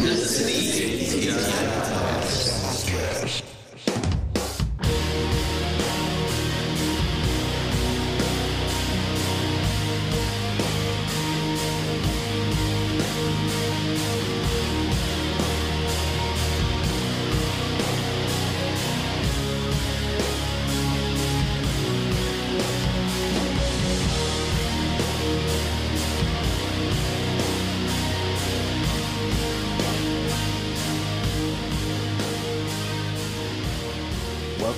You're listening to Podcast.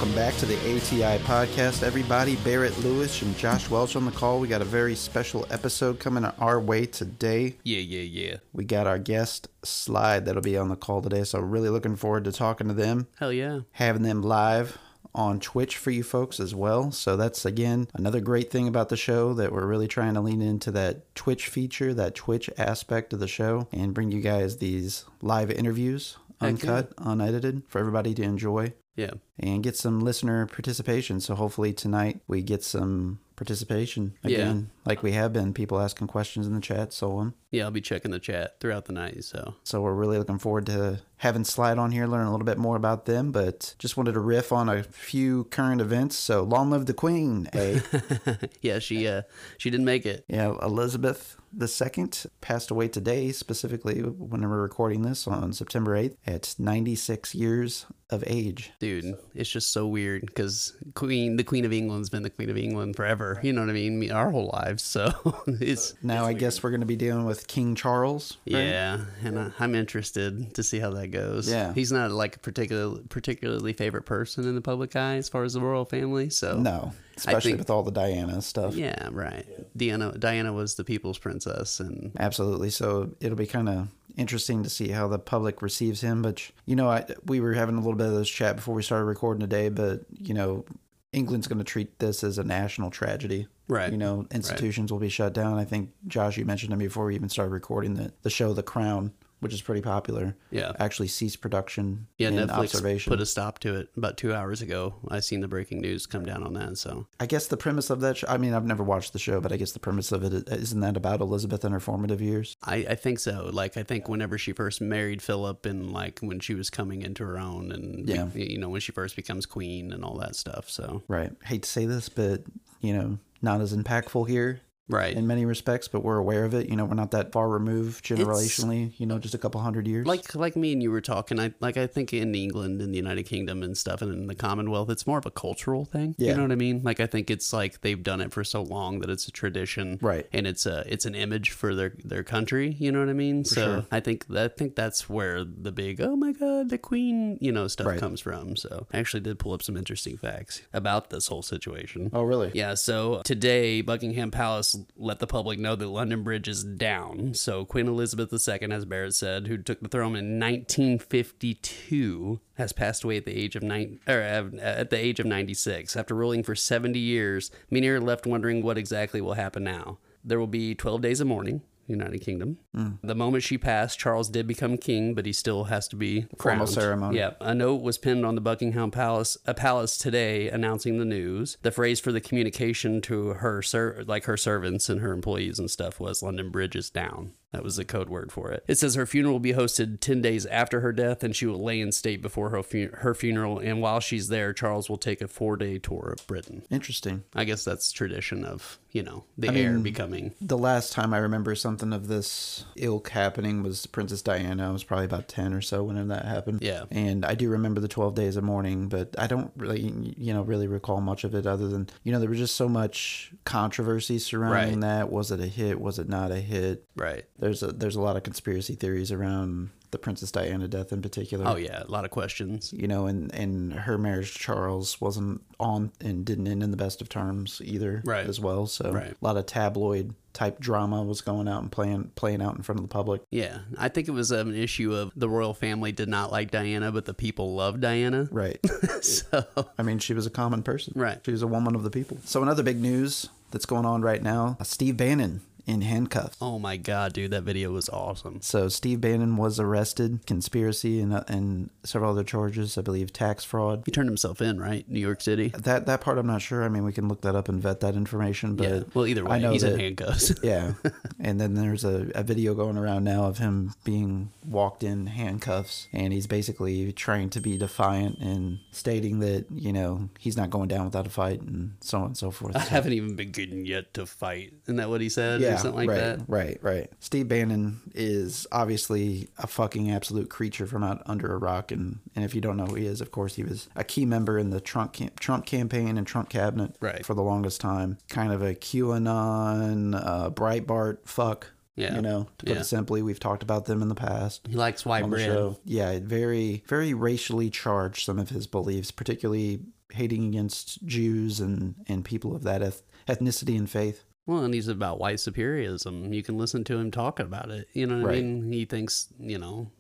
Welcome back to the ATI podcast, everybody. Barrett Lewis and Josh Welch on the call. We got a very special episode coming our way today. Yeah, yeah, yeah. We got our guest Slide that'll be on the call today, so really looking forward to talking to them, Hell yeah. having them live on Twitch for you folks as well. So that's again another great thing about the show that we're really trying to lean into that Twitch feature, that Twitch aspect of the show, and bring you guys these live interviews, uncut, unedited, for everybody to enjoy Yeah. and get some listener participation. So hopefully tonight we get some participation again, like we have been. People asking questions in the chat, so on. Yeah, I'll be checking the chat throughout the night, so. So we're really looking forward to having Slide on here, learn a little bit more about them. But just wanted to riff on a few current events. So long live the Queen, eh? yeah, she uh she didn't make it. yeah, Elizabeth the Second passed away today, specifically when we're recording this on September eighth, at ninety six years of age. Dude, it's just so weird because Queen, the Queen of England's been the Queen of England forever. You know what I mean? Our whole lives. So it's Now I guess we're going to be dealing with King Charles. right? yeah, and I, I'm interested to see how that goes. Yeah. he's not like a particular particularly favorite person in the public eye as far as the royal family. So No, especially think- with all the Diana stuff. yeah, right. Diana Diana was the people's princess, and Absolutely. So it'll be kind of interesting to see how the public receives him. But you know, I, we were having a little bit of this chat before we started recording today. But you know, England's going to treat this as a national tragedy. Right. You know, institutions will be shut down. I think Josh, you mentioned to me before we even started recording that the show The Crown, which is pretty popular, yeah. actually ceased production. Yeah, Netflix observation. put a stop to it about two hours ago. I seen the breaking news come down on that. So I guess the premise of that. Show, I mean, I've never watched the show, but I guess the premise of it isn't that about Elizabeth and her formative years. I, I think so. Like I think whenever she first married Philip, and like when she was coming into her own, and Yeah. you know when she first becomes queen and all that stuff. So Right. Hate to say this, but you know, not as impactful here right, in many respects, but we're aware of it. You know, we're not that far removed generationally. You know, just a couple hundred years. like like me and you were talking. I like I think in England and the United Kingdom and stuff, and in the Commonwealth, it's more of a cultural thing. Yeah. You know what I mean? Like I think it's like they've done it for so long that it's a tradition, Right. And it's a it's an image for their their country. You know what I mean? so sure. I think I think that's where the big oh my god the queen you know stuff Right. comes from. So I actually did pull up some interesting facts about this whole situation. oh, really? Yeah, so today Buckingham Palace let the public know that London Bridge is down. So Queen Elizabeth II, as Barrett said, who took the throne in 1952, has passed away at the age of or uh, at the age of 96 after ruling for 70 years. Many are left wondering what exactly will happen now. There will be 12 days of mourning. United Kingdom. Hmm. The moment she passed, Charles did become king, but he still has to be Formal ceremony. Yeah, a note was pinned on the Buckingham Palace, a palace today, announcing the news. The phrase for the communication to her, ser- like her servants and her employees and stuff, was "London Bridge is down." That was the code word for it. It says her funeral will be hosted 10 days after her death, and she will lay in state before her, fu- her funeral. And while she's there, Charles will take a four day tour of Britain. Interesting. I guess that's tradition of, you know, the I heir mean- becoming. The last time I remember something of this ilk happening was Princess Diana. I was probably about 10 or so when that happened. Yeah. And I do remember the 12 days of mourning, but I don't really, you know, really recall much of it other than, you know, there was just so much controversy surrounding Right. that. Was it a hit? Was it not a hit? Right. There's a there's a lot of conspiracy theories around the Princess Diana death in particular. Oh, yeah. A lot of questions. You know, and and her marriage to Charles wasn't on and didn't end in the best of terms either, Right. As well, so Right. a lot of tabloid type drama was going out and playing playing out in front of the public. Yeah, I think it was an issue of the royal family did not like Diana, but the people loved Diana. Right. so, I mean, she was a common person. Right. She was a woman of the people. So another big news that's going on right now: uh, Steve Bannon in handcuffs. Oh my god, dude, that video was awesome. So Steve Bannon was arrested, conspiracy and uh, and several other charges. I believe tax fraud. He turned himself in, right? New York City. That that part I'm not sure. I mean, we can look that up and vet that information. But yeah. Well, either way, I know he's in handcuffs. yeah. And then there's a, a video going around now of him being walked in handcuffs, and he's basically trying to be defiant and stating that you know he's not going down without a fight and so on and so forth. I So- haven't even been begun yet to fight. Isn't that what he said? or yeah, something like right, that. right, right. Steve Bannon is obviously a fucking absolute creature from out under a rock, and, and if you don't know who he is, of course, he was a key member in the Trump Trump campaign and Trump cabinet Right. for the longest time. Kind of a QAnon, uh, Breitbart fuck. Yeah. You know, to put Yeah. it simply, we've talked about them in the past He likes white bread. show. Yeah, very, very racially charged. Some of his beliefs, particularly hating against Jews and and people of that eth- ethnicity and faith. Well, and he's about white superiority. You can listen to him talking about it. You know what I mean? He thinks, you know,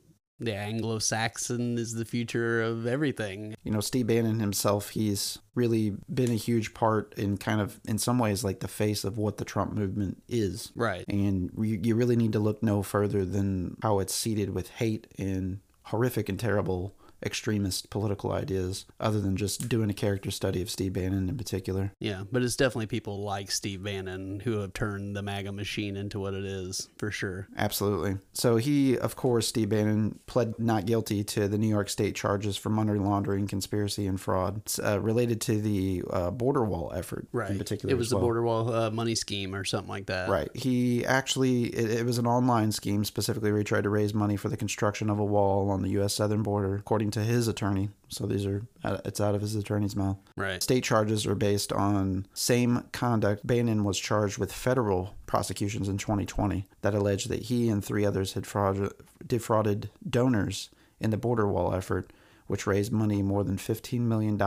the Anglo-Saxon is the future of everything. you know steve bannon himself he's really been a huge part in kind of in some ways like the face of what the trump movement is Right. and you you really need to look no further than how it's seeded with hate and horrific and terrible extremist political ideas other than just doing a character study of steve bannon in particular Yeah, but it's definitely people like Steve Bannon who have turned the MAGA machine into what it is, for sure. Absolutely. So he, of course, Steve Bannon pled not guilty to the New York State charges for money laundering, conspiracy, and fraud uh, related to the uh, border wall effort Right. in particular. it was as the well. border wall uh, money scheme or something like that. Right. He actually, it, it was an online scheme specifically where he tried to raise money for the construction of a wall on the U.S. southern border, according to his attorney. So these are, it's out of his attorney's mouth. Right. State charges are based on same conduct. Bannon was charged with federal prosecutions in 2020 that alleged that he and three others had fraud, defrauded donors in the border wall effort, which raised money more than $15 million.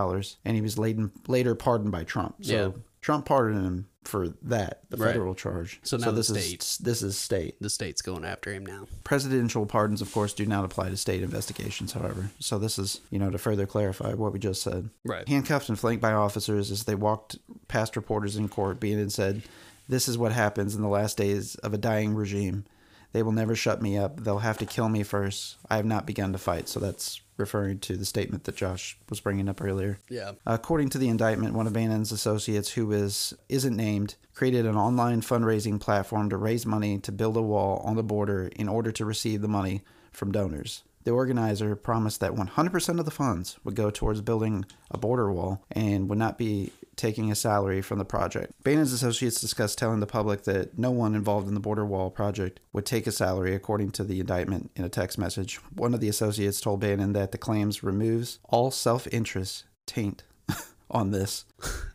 And he was laden, later pardoned by Trump. So Yeah. Trump pardoned him for that, the Right. federal charge. So now the this state. is this is state. The state's going after him now. Presidential pardons, of course, do not apply to state investigations. However, so this is you know to further clarify what we just said. Right. Handcuffed and flanked by officers as they walked past reporters in court, Bannon said, This is what happens in the last days of a dying regime. They will never shut me up. They'll have to kill me first. I have not begun to fight. So that's referring to the statement that Josh was bringing up earlier. Yeah. According to the indictment, one of Bannon's associates, who is isn't named, created an online fundraising platform to raise money to build a wall on the border in order to receive the money from donors. The organizer promised that 100% of the funds would go towards building a border wall and would not be taking a salary from the project. Bannon's associates discussed telling the public that no one involved in the border wall project would take a salary, according to the indictment in a text message. One of the associates told Bannon that the claims removes all self interest taint on this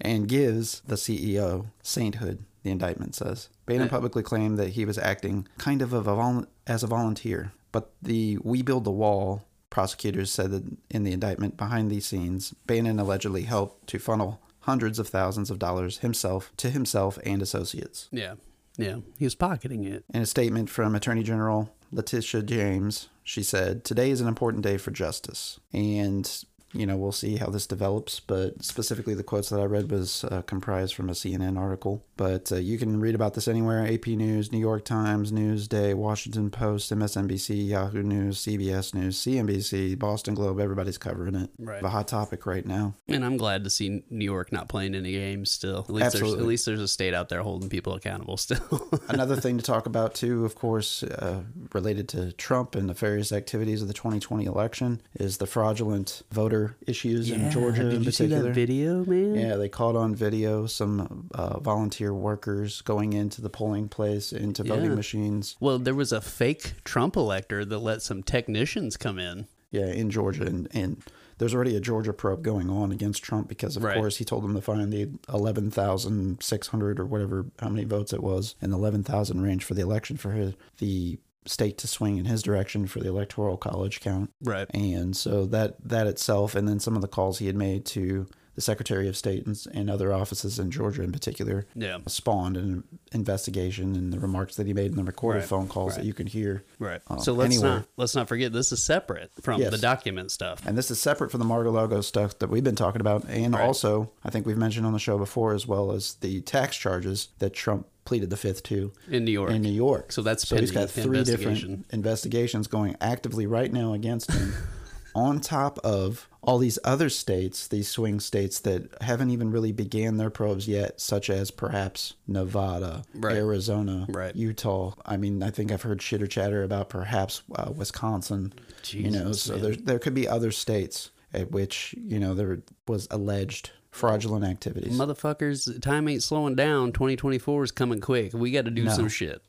and gives the CEO sainthood, the indictment says. Bannon publicly claimed that he was acting kind of, a vol- as a volunteer, but the We Build the Wall prosecutors said that in the indictment behind these scenes, Bannon allegedly helped to funnel hundreds of thousands of dollars himself to himself and associates. Yeah. Yeah. He was pocketing it. In a statement from Attorney General Letitia James, she said, Today is an important day for justice. And, you know, we'll see how this develops, but specifically the quotes that I read was uh, comprised from a CNN article. But uh, you can read about this anywhere AP News, New York Times, Newsday, Washington Post, MSNBC, Yahoo News, CBS News, CNBC, Boston Globe. Everybody's covering it. Right. A hot topic right now. And I'm glad to see New York not playing any games still. At least there's Absolutely. at least there's a state out there holding people accountable still. Another thing to talk about, too, of course, uh, related to Trump and nefarious activities of the 2020 election, is the fraudulent voter issues in Georgia Did in you see that video, man? Yeah, they caught on video some uh, volunteer workers going into the polling place, into voting Yeah. machines. Well, there was a fake Trump elector that let some technicians come in. Yeah, in Georgia, and, and there's already a Georgia probe going on against Trump because, of Right. course, he told them to find the 11,600 or whatever how many votes it was in the 11,000 range for the election for his, the state to swing in his direction for the electoral college count. Right. And so that that itself, and then some of the calls he had made to the Secretary of State and, and other offices in Georgia in particular Yeah. spawned an investigation and the remarks that he made in the recorded Right, phone calls that you can hear. Right. uh, so let's anywhere. not let's not forget this is separate from Yes. the document stuff. And this is separate from the Mar-a-Lago stuff that we've been talking about, and Right. also I think we've mentioned on the show before, as well as the tax charges that Trump pleaded the fifth to In New York. in New York. So that's so he's got three different investigations going actively right now against him, on top of all these other states, these swing states that haven't even really began their probes yet, such as perhaps Nevada, Right. Arizona, Right. Utah. I mean, I think I've heard chitter chatter about perhaps uh, Wisconsin. you know, Jesus, so man. there there could be other states at which you know there was alleged fraudulent activities. Motherfuckers, time ain't slowing down. 2024 is coming quick. We got to do No. some shit.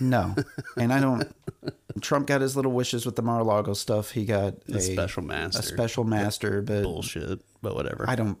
No, and I don't. Trump got his little wishes with the Mar-a-Lago stuff. He got The a special master. a special master, but bullshit, but whatever. I don't.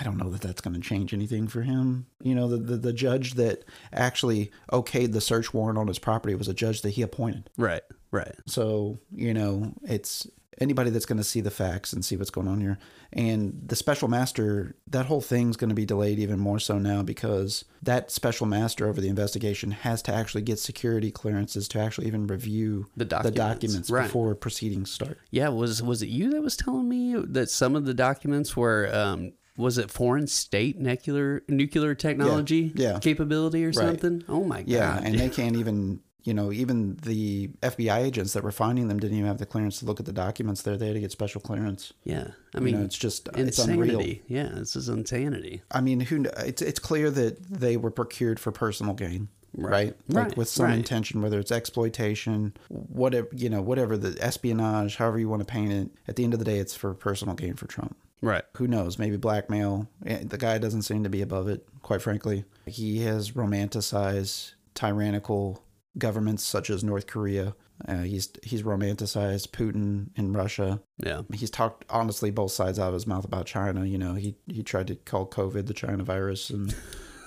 I don't know that that's going to change anything for him. You know, the, the the judge that actually okayed the search warrant on his property was a judge that he appointed. right, right. So, you know, it's anybody that's going to see the facts and see what's going on here. And the special master, that whole thing's going to be delayed even more so now because that special master over the investigation has to actually get security clearances to actually even review The documents, documents right. before proceedings start. Yeah, was was it you that was telling me that some of the documents were um was it foreign state nuclear nuclear technology yeah. capability or something? Oh my god. Yeah, and they can't even, you know, even the FBI agents that were finding them didn't even have the clearance to look at the documents there. They had to get special clearance. yeah. I You mean know, it's just it's unreal. insanity. Yeah, this is insanity. I mean, who? It's it's clear that they were procured for personal gain, right? Like Right, with some right. intention, whether it's exploitation, whatever you know, whatever the espionage, however you want to paint it. At the end of the day, it's for personal gain for Trump. Right. Who knows? Maybe blackmail. Eh, The guy doesn't seem to be above it. Quite frankly, he has romanticized tyrannical governments such as North Korea. Uh, he's he's romanticized Putin in Russia Yeah. he's talked honestly both sides out of his mouth about China. You know, he he tried to call COVID the China virus, and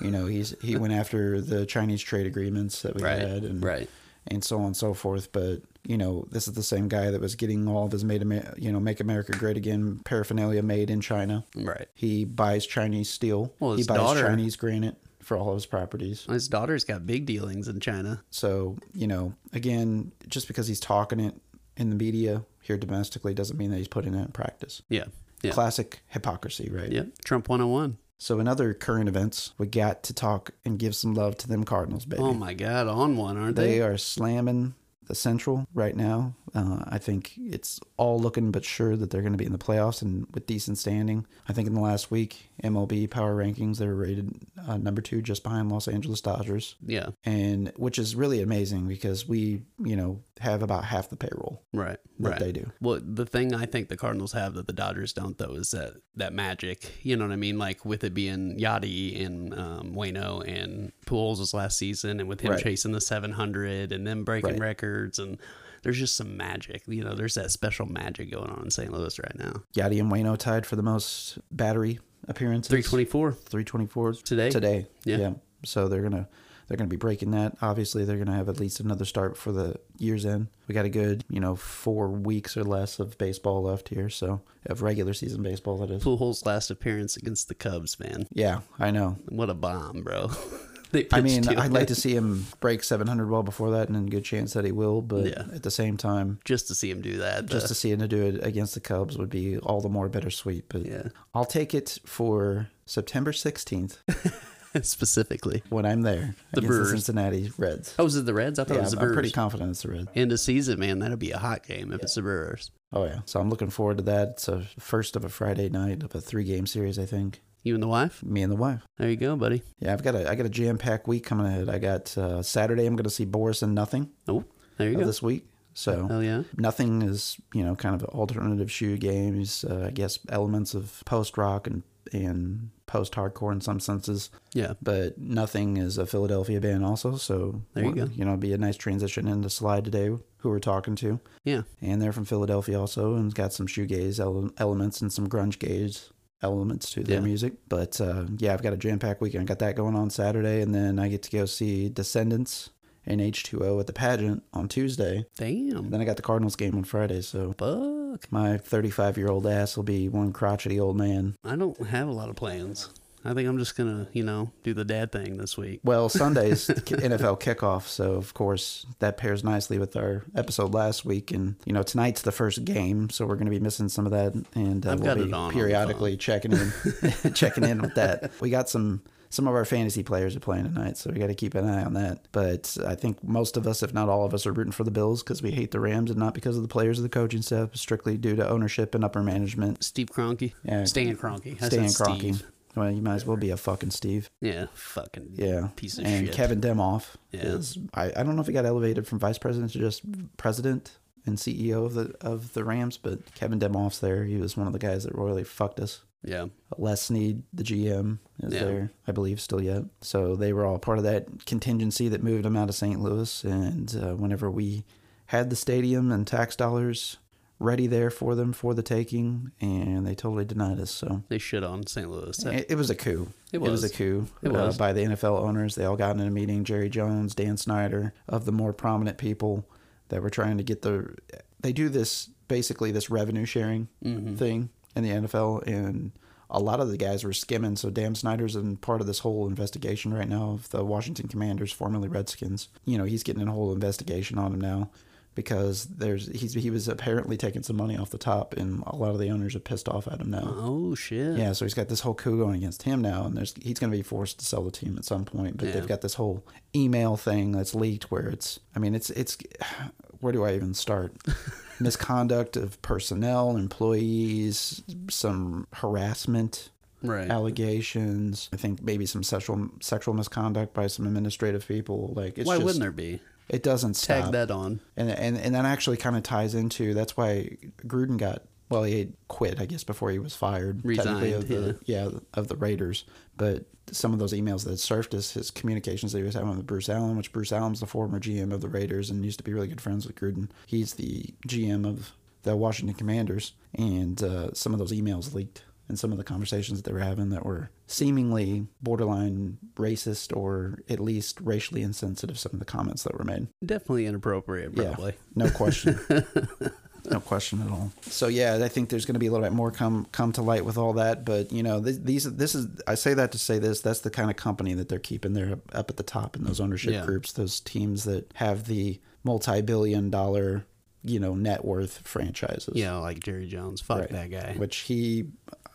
you know he's he went after the Chinese trade agreements that we Right. had, and Right. and so on and so forth. But you know, this is the same guy that was getting all of his made Amer- you know make America great again paraphernalia made in China. Right. He buys Chinese steel. Well, he buys daughter- Chinese granite for all of his properties. His daughter's got big dealings in China. So, you know, again, just because he's talking it in the media here domestically doesn't mean that he's putting it in practice. Yeah. Yeah. Classic hypocrisy, right? Yeah. Trump 101. So, in other current events, we got to talk and give some love to them Cardinals, baby. Oh my god, on one, aren't they they? are slamming the Central right now. Uh, I think it's all looking but sure that they're going to be in the playoffs and with decent standing. I think in the last week, MLB Power Rankings, they were rated uh, number two just behind Los Angeles Dodgers. Yeah. and which is really amazing because we, you know, have about half the payroll Right. that right. they do. Well, the thing I think the Cardinals have that the Dodgers don't, though, is that that magic. You know what I mean? Like with it being Yadi and um, Wayno and Pujols last season, and with him Right. chasing the 700 and then breaking Right. records, and there's just some magic. You know, there's that special magic going on in St. Louis right now. Yadi and Wayno tied for the most battery appearances. 324 324 Today? Today, Yeah. So they're gonna they're gonna be breaking that. Obviously, they're gonna have at least another start for the year's end. We got a good, you know, four weeks or less of baseball left here. So of regular season baseball, that is. Pujols' last appearance against the Cubs, man. Yeah, I know. What a bomb, bro. I mean, I'd like to see him break 700 well before that, and a good chance that he will. But Yeah. at the same time, just to see him do that. just uh, to see him to do it against the Cubs would be all the more bittersweet. But Yeah. I'll take it for September 16th specifically. when I'm there The Brewers. the Cincinnati Reds. Oh, was it the Reds? I thought it Yeah, was I'm, the I'm Brewers. pretty confident it's the Reds. End of season, man. That'll be a hot game if it's the Brewers. Oh yeah, so I'm looking forward to that. It's a first of a Friday night of a three game series. I think You and the wife? me and the wife. There you go, buddy. Yeah, I've got a I got a jam packed week coming ahead. I got uh, Saturday. I'm going to see Boris and Nothing Oh, there you of go. this week. So Hell yeah. Nothing is, you know, kind of alternative shoegaze. Uh, I guess elements of post rock and and post hardcore in some senses, Yeah. but Nothing is a Philadelphia band also. So There you we'll- go. You know, it'd be a nice transition into Slide today, who we're talking to, Yeah. and they're from Philadelphia also, and it's got some shoegaze ele- elements and some grunge gaze elements to their Yeah. music. But uh, yeah, I've got a jam packed weekend. I got that going on Saturday, and then I get to go see Descendents and H2O at the pageant on Tuesday. Damn. Then I got the Cardinals game on Friday, so Fuck. fuck? My 35 year old ass will be one crotchety old man. I don't have a lot of plans. I think I'm just gonna, you know, do the dad thing this week. Well, Sunday's NFL kickoff, so of course that pairs nicely with our episode last week. And you know, tonight's the first game, so we're going to be missing some of that, and uh, we'll be it on on the periodically checking in, checking in with that. We got some. Some of our fantasy players are playing tonight, so we got to keep an eye on that. But I think most of us, if not all of us, are rooting for the Bills because we hate the Rams, and not because of the players or the coaching staff, strictly due to ownership and upper management. Steve Kroenke. Yeah. Stan. I Stan Kroenke. Steve. Well, you might as well be a fucking Steve. Yeah, fucking Yeah. piece of and shit. Kevin Demoff Yeah. is I, I don't know if he got elevated from vice president to just president and CEO of the of the Rams, but Kevin Demoff's there. He was one of the guys that royally fucked us. Yeah. Les Snead, the GM, is Yeah. there, I believe, still yet. So they were all part of that contingency that moved him out of St. Louis. And uh, whenever we had the stadium and tax dollars ready there for them for the taking, and they totally denied us. So They shit on St. Louis. it, it was a coup. It was. was. a coup It uh, was. by the NFL owners. They all got in a meeting. Jerry Jones, Dan Snyder, of the more prominent people that were trying to get the. They do this basically this revenue sharing Mm-hmm. thing in the NFL, and a lot of the guys were skimming. So Dan Snyder's in part of this whole investigation right now of the Washington Commanders, formerly Redskins. You know, he's getting a whole investigation on him now because there's he's he was apparently taking some money off the top, and a lot of the owners are pissed off at him now. Oh shit. Yeah, so he's got this whole coup going against him now, and there's he's going to be forced to sell the team at some point. But Yeah. they've got this whole email thing that's leaked, where it's I mean, it's it's where do I even start? Misconduct of personnel, employees, some harassment Right. allegations. I think maybe some sexual sexual misconduct by some administrative people. Like it's Why just, wouldn't there be? It doesn't stop. Tag that on. And and and that actually kind of ties into that's why Gruden got well he had quit I guess before he was fired technically of Resigned, the yeah. of the Raiders but some of those emails that surfaced his communications that he was having with Bruce Allen which Bruce Allen's the former GM of the Raiders and used to be really good friends with Gruden he's the GM of the Washington Commanders and uh, some of those emails leaked and some of the conversations that they were having that were seemingly borderline racist or at least racially insensitive some of the comments that were made Definitely inappropriate, probably. yeah, no question. no question at all. So yeah, I think there's going to be a little bit more come come to light with all that. But you know, th- these this is I say that to say this. That's the kind of company that they're keeping there up, up at the top in those ownership Yeah. groups, those teams that have the multi-billion dollar you know net worth franchises. Yeah, like Jerry Jones. Fuck Right. that guy. Which he,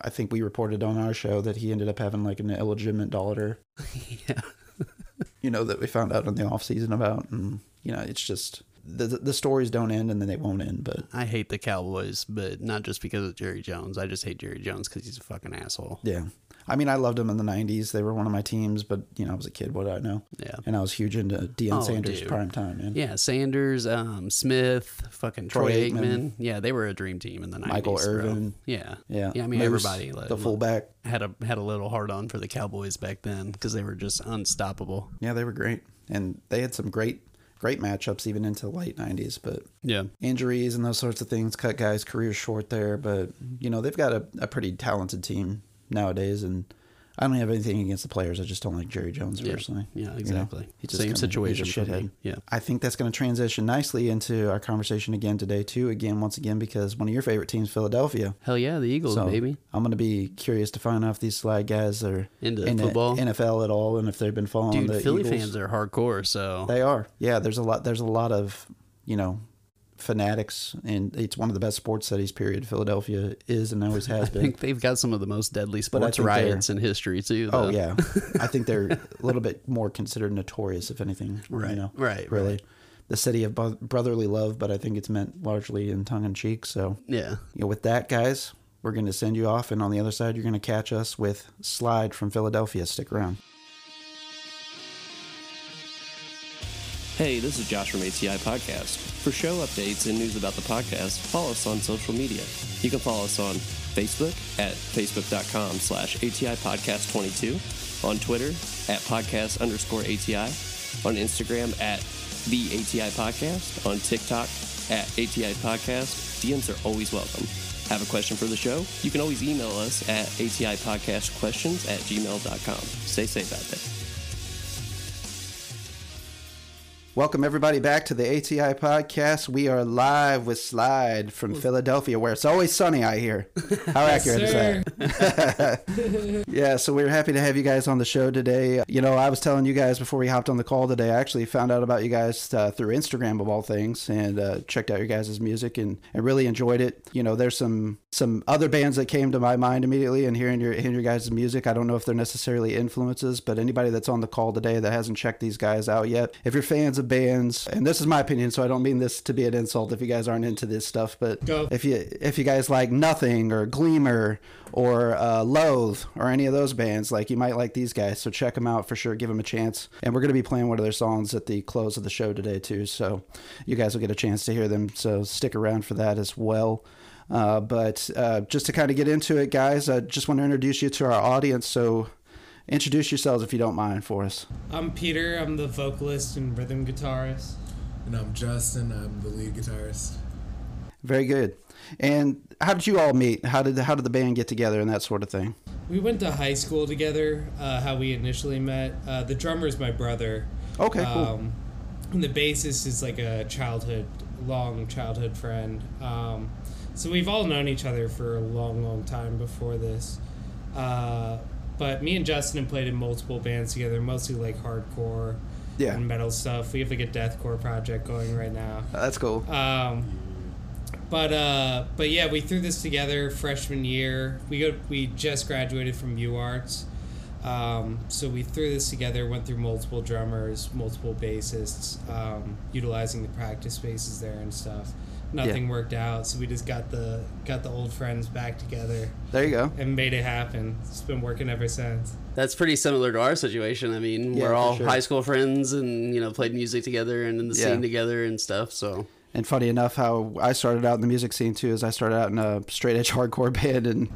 I think we reported on our show that he ended up having like an illegitimate daughter. yeah. you know, that we found out in the off season about, and you know, it's just the the stories don't end and then they won't end. But I hate the Cowboys, but not just because of Jerry Jones. I just hate Jerry Jones because he's a fucking asshole. yeah, I mean, I loved them in the '90s. They were one of my teams, but you know, I was a kid. What did I know? Yeah. And I was huge into Deion Oh, Sanders dude. prime time, man. Yeah, Sanders, um, Smith, fucking Troy, Troy Aikman. Aikman. Yeah, they were a dream team in the 90s. Michael bro. Irvin. Yeah. Yeah, Yeah, I mean, Moose, everybody. like, the fullback. had a had a little hard on for the Cowboys back then because they were just unstoppable. Yeah, they were great, and they had some great, great matchups even into the late '90s. But Yeah. injuries and those sorts of things cut guys' careers short there. But you know, they've got a, a pretty talented team nowadays, and I don't have anything against the players. I just don't like Jerry Jones Yeah. personally. Yeah, You know, exactly. Same kinda- situation He's shithead. Yeah. I think that's going to transition nicely into our conversation again today, too. Again, once again, because one of your favorite teams, Philadelphia. Hell yeah, the Eagles, So baby. I'm going to be curious to find out if these slide guys are Into in the football? NFL at all, and if they've been following Dude, the Philly Eagles. fans are hardcore, so They are. Yeah, there's a lot. There's a lot of you know fanatics, and it's one of the best sports cities. Period. Philadelphia is and always has been. I think they've got some of the most deadly sports riots in history too. Oh though. yeah, I think they're a little bit more considered notorious, if anything. Right, You know, right, Really, right. the city of brotherly love, but I think it's meant largely in tongue in cheek. So, yeah. you know, with that, guys, we're going to send you off, and on the other side, you're going to catch us with Slide from Philadelphia. Stick around. Hey, this is Josh from ATI Podcast. For show updates and news about the podcast, follow us on social media. You can follow us on Facebook at facebook.com slash ATI Podcast 22, on Twitter at podcast underscore ATI, on Instagram at the ATI Podcast, on TikTok at ATI Podcast. DMs are always welcome. Have a question for the show? You can always email us at ATI Podcast Questions at gmail.com. Stay safe out there. Welcome everybody back to the ATI podcast. We are live with Slide from Philadelphia, where it's always sunny. I hear. How accurate is that? yeah, so we're happy to have you guys on the show today. You know, I was telling you guys before we hopped on the call today. I actually found out about you guys uh, through Instagram of all things, and uh, checked out your guys' music and, and really enjoyed it. You know, there's some some other bands that came to my mind immediately, and hearing your hearing your guys' music. I don't know if they're necessarily influences, but anybody that's on the call today that hasn't checked these guys out yet, if you're fans of bands, and this is my opinion, so I don't mean this to be an insult if you guys aren't into this stuff, but Go. if you if you guys like Nothing or Gleamer or uh, Loathe or any of those bands, like you might like these guys, so check them out for sure. Give them a chance, and we're gonna be playing one of their songs at the close of the show today too, so you guys will get a chance to hear them. So stick around for that as well. Uh, but uh, just to kind of get into it, guys, I just want to introduce you to our audience. So introduce yourselves if you don't mind for us. I'm Peter. I'm the vocalist and rhythm guitarist. And I'm Justin. I'm the lead guitarist. Very good. And how did you all meet? How did how did the band get together and that sort of thing? We went to high school together. Uh, how we initially met. Uh, the drummer is my brother. Okay, cool. Um, and the bassist is like a childhood, long childhood friend. Um, so we've all known each other for a long, long time before this. Uh, but me and Justin have played in multiple bands together, mostly like hardcore Yeah. and metal stuff. We have like a deathcore project going right now. That's cool. Um, but uh, but yeah, we threw this together freshman year. We go we just graduated from UArts, um, so we threw this together. Went through multiple drummers, multiple bassists, um, utilizing the practice spaces there and stuff. Nothing worked out, so we just got the got the old friends back together There you go. and made it happen. It's been working ever since. That's pretty similar to our situation. I mean, Yeah, we're all sure. high school friends and, you know, played music together and in the Yeah. scene together and stuff. So, And funny enough, how I started out in the music scene too is I started out in a straight edge hardcore band and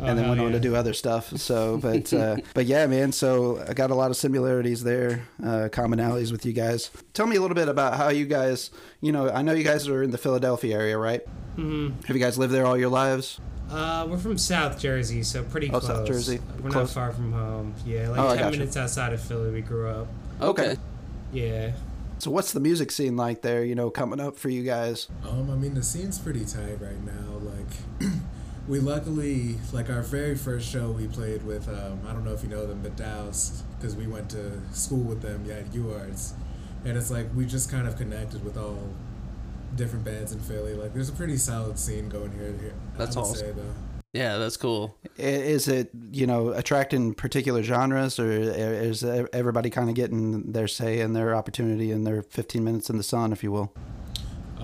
Oh, and then hell went on to do other stuff. So, but uh, but yeah, man. So I got a lot of similarities there, uh, commonalities with you guys. Tell me a little bit about how you guys. You know, I know you guys are in the Philadelphia area, right? Mm-hmm. Have you guys lived there all your lives? Uh, we're from South Jersey, so pretty Oh, close. South Jersey. We're Close. not far from home. Yeah, like Oh, I ten gotcha. minutes outside of Philly. We grew up. okay. Yeah. So what's the music scene like there? You know, coming up for you guys. Um, I mean, the scene's pretty tight right now. Like, we luckily, like, our very first show we played with, um, I don't know if you know them, but Douse, because we went to school with them, yeah, at UArts. And it's like, we just kind of connected with all different bands in Philly. Like, there's a pretty solid scene going here. here That's I would awesome. Yeah, that's cool. Is it you know attracting particular genres, or is everybody kind of getting their say and their opportunity and their 15 minutes in the sun, if you will?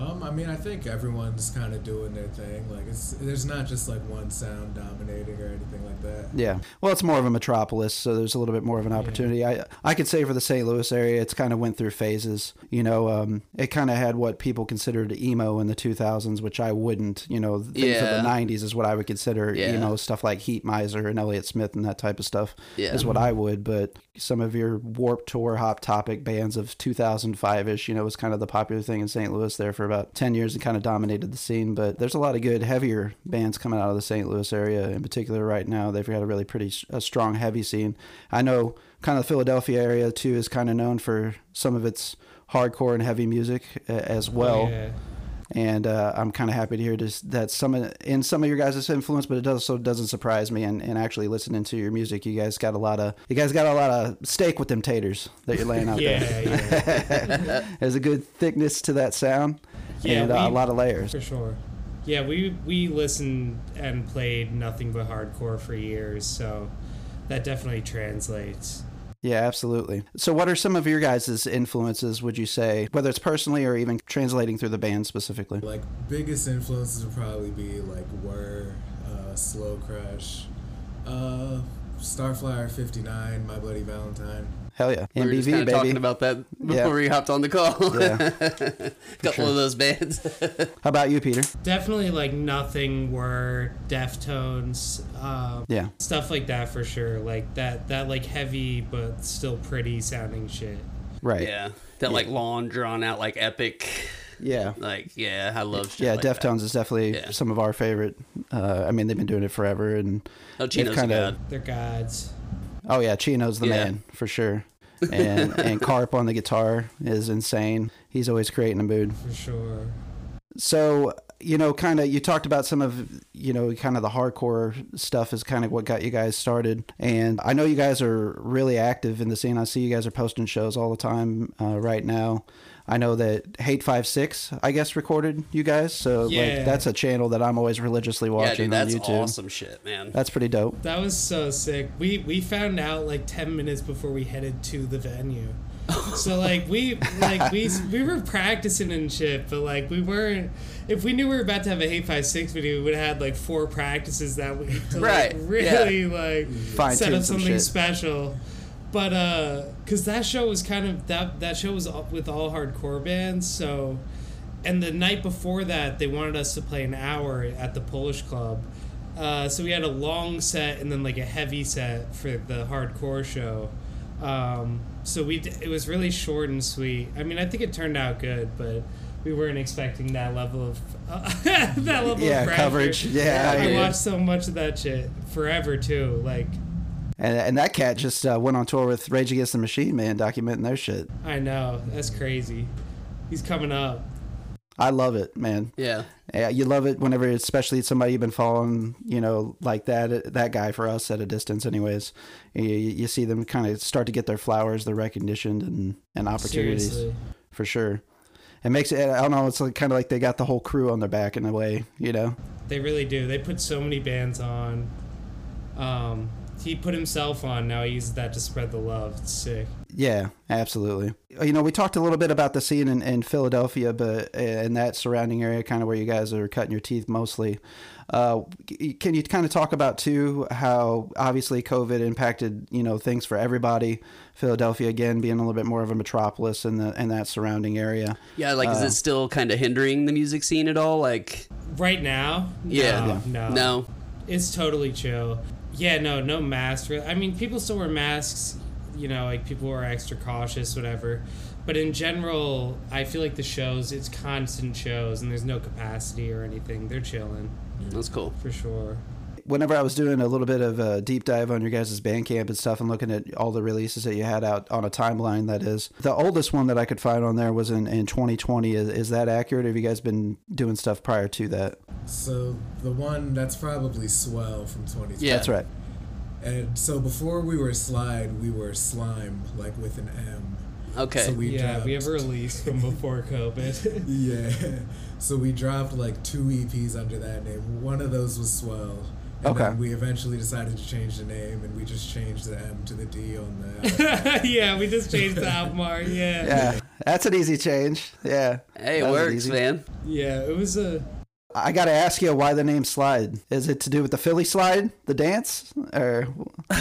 Um, I mean, I think everyone's kind of doing their thing. Like, it's there's not just like one sound dominating or anything like that. Yeah. Well, it's more of a metropolis, so there's a little bit more of an opportunity. I I could say for the St. Louis area, it's kind of went through phases. You know, um, it kind of had what people considered emo in the 2000s, which I wouldn't. You know, things Yeah. of the 90s is what I would consider Yeah. emo stuff like Heatmiser and Elliott Smith and that type of stuff Yeah. is what I would. But some of your Warp Tour, Hot Topic bands of 2005 ish, you know, was kind of the popular thing in St. Louis there for about 10 years and kind of dominated the scene. But there's a lot of good, heavier bands coming out of the St. Louis area in particular right now. They've got a really pretty a strong, heavy scene. I know kind of the Philadelphia area too is kind of known for some of its hardcore and heavy music as well. Yeah. And uh, I'm kind of happy to hear just that some of, in some of your guys' influence, but it also doesn't surprise me. And, and actually listening to your music, you guys got a lot of you guys got a lot of steak with them taters that you're laying out Yeah, there. yeah, There's a good thickness to that sound, Yeah, and uh, a lot of layers. for sure. Yeah, we we listened and played nothing but hardcore for years, so that definitely translates. Yeah, absolutely. So, what are some of your guys' influences? Would you say, whether it's personally or even translating through the band specifically? Like biggest influences would probably be like Whirr, uh, Slow Crush, uh, Starflyer 59, My Bloody Valentine. Hell yeah, We were just MBV kind of baby. talking about that before Yeah. we hopped on the call. Yeah, couple sure. of those bands. How about you, Peter? Definitely like nothing were Deftones, uh, Yeah, stuff like that for sure. Like that that like heavy but still pretty sounding shit. right. yeah. That like long drawn out like epic yeah. like yeah, I love shit Yeah, like that. Deftones is definitely Yeah. some of our favorite. Uh, I mean, they've been doing it forever, and Oh, they've Chino's kinda- god. They're gods. Oh yeah, Chino's the Yeah. man for sure. and and Carp on the guitar is insane. He's always creating a mood. For sure. So you know, kind of you talked about some of you know, kind of the hardcore stuff is kind of what got you guys started. And I know you guys are really active in the scene. I see you guys are posting shows all the time uh, right now. I know that Hate Five Six, I guess, recorded you guys. So Yeah. like that's a channel that I'm always religiously watching Yeah, watching dude, that's on YouTube. awesome shit, man. That's pretty dope. That was so sick. We we found out like ten minutes before we headed to the venue. So like we like we we were practicing and shit, but like we weren't. If we knew we were about to have a Hate Five Six video, we would have had like four practices that week to Right, like really like Fine set up some something shit. special. But uh, cause that show was kind of that that show was with all hardcore bands, so. And the night before that, they wanted us to play an hour at the Polish Club. Uh, so we had a long set and then like a heavy set for the hardcore show. Um, so we d- it was really short and sweet. I mean, I think it turned out good, but we weren't expecting that level of that level Yeah, of coverage. Yeah, I I, watched so much of that shit forever too. Like And, and that cat just uh, went on tour with Rage Against the Machine, man, documenting their shit. I know that's crazy. He's coming up. I love it, man. yeah. Yeah, you love it whenever, especially somebody you've been following, you know, like that. That guy for us at a distance, anyways. You, you see them kind of start to get their flowers, their recognition, and and opportunities Seriously. for sure. It makes it. I don't know. It's like, kind of like they got the whole crew on their back in a way, you know. They really do. They put so many bands on. Um, he put himself on. Now he uses that to spread the love. It's sick. Yeah, absolutely. You know, we talked a little bit about the scene in, in Philadelphia, but uh, in that surrounding area, kind of where you guys are cutting your teeth mostly. Uh, can you kind of talk about too how obviously COVID impacted you know things for everybody? Philadelphia again being a little bit more of a metropolis in the in that surrounding area. Yeah, like, is Uh, it still kind of hindering the music scene at all? Like, Right now, yeah. no, no, No. it's totally chill. Yeah, no, no masks. really. I mean, people still wear masks. You know, like people are extra cautious, whatever. But in general, I feel like the shows, it's constant shows, and there's no capacity or anything. They're chilling That's cool. for sure. Whenever I was doing a little bit of a deep dive on your guys' Bandcamp and stuff and looking at all the releases that you had out on a timeline, that is, the oldest one that I could find on there was in, in 2020. Is, is that accurate? Have you guys been doing stuff prior to that? So the one that's probably Swell from 2020. Yeah. That's right. And so before we were Slide, we were Slime, like with an M. Okay. So we yeah, dropped, we have a release from before COVID. Yeah. So we dropped like two EPs under that name. One of those was Swell. And Okay. then we eventually decided to change the name and we just changed the M to the D on the yeah, we just changed the album art. Yeah. Yeah, that's an easy change. Yeah. hey, it That was works, easy. man. Yeah, it was a. I got to ask you why the name Slide. Is it to do with the Philly Slide, the dance, or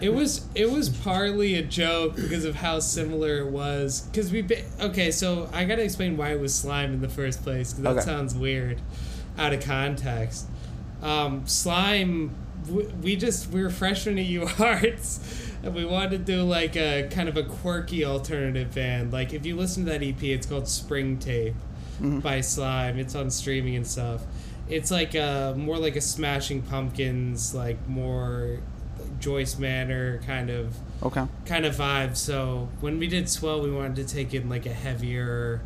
It was it was partly a joke because of how similar it was. Because we okay, so I gotta explain why it was slime in the first place. Because that Okay. sounds weird, out of context. Um, slime, we just we were freshmen at U Arts, and we wanted to do like a kind of a quirky alternative band. Like if you listen to that EP, it's called Spring Tape by Slime. It's on streaming and stuff. It's like a more like a Smashing Pumpkins, like more Joyce Manor kind of okay? kind of vibe. So when we did Swell, we wanted to take it in like a heavier,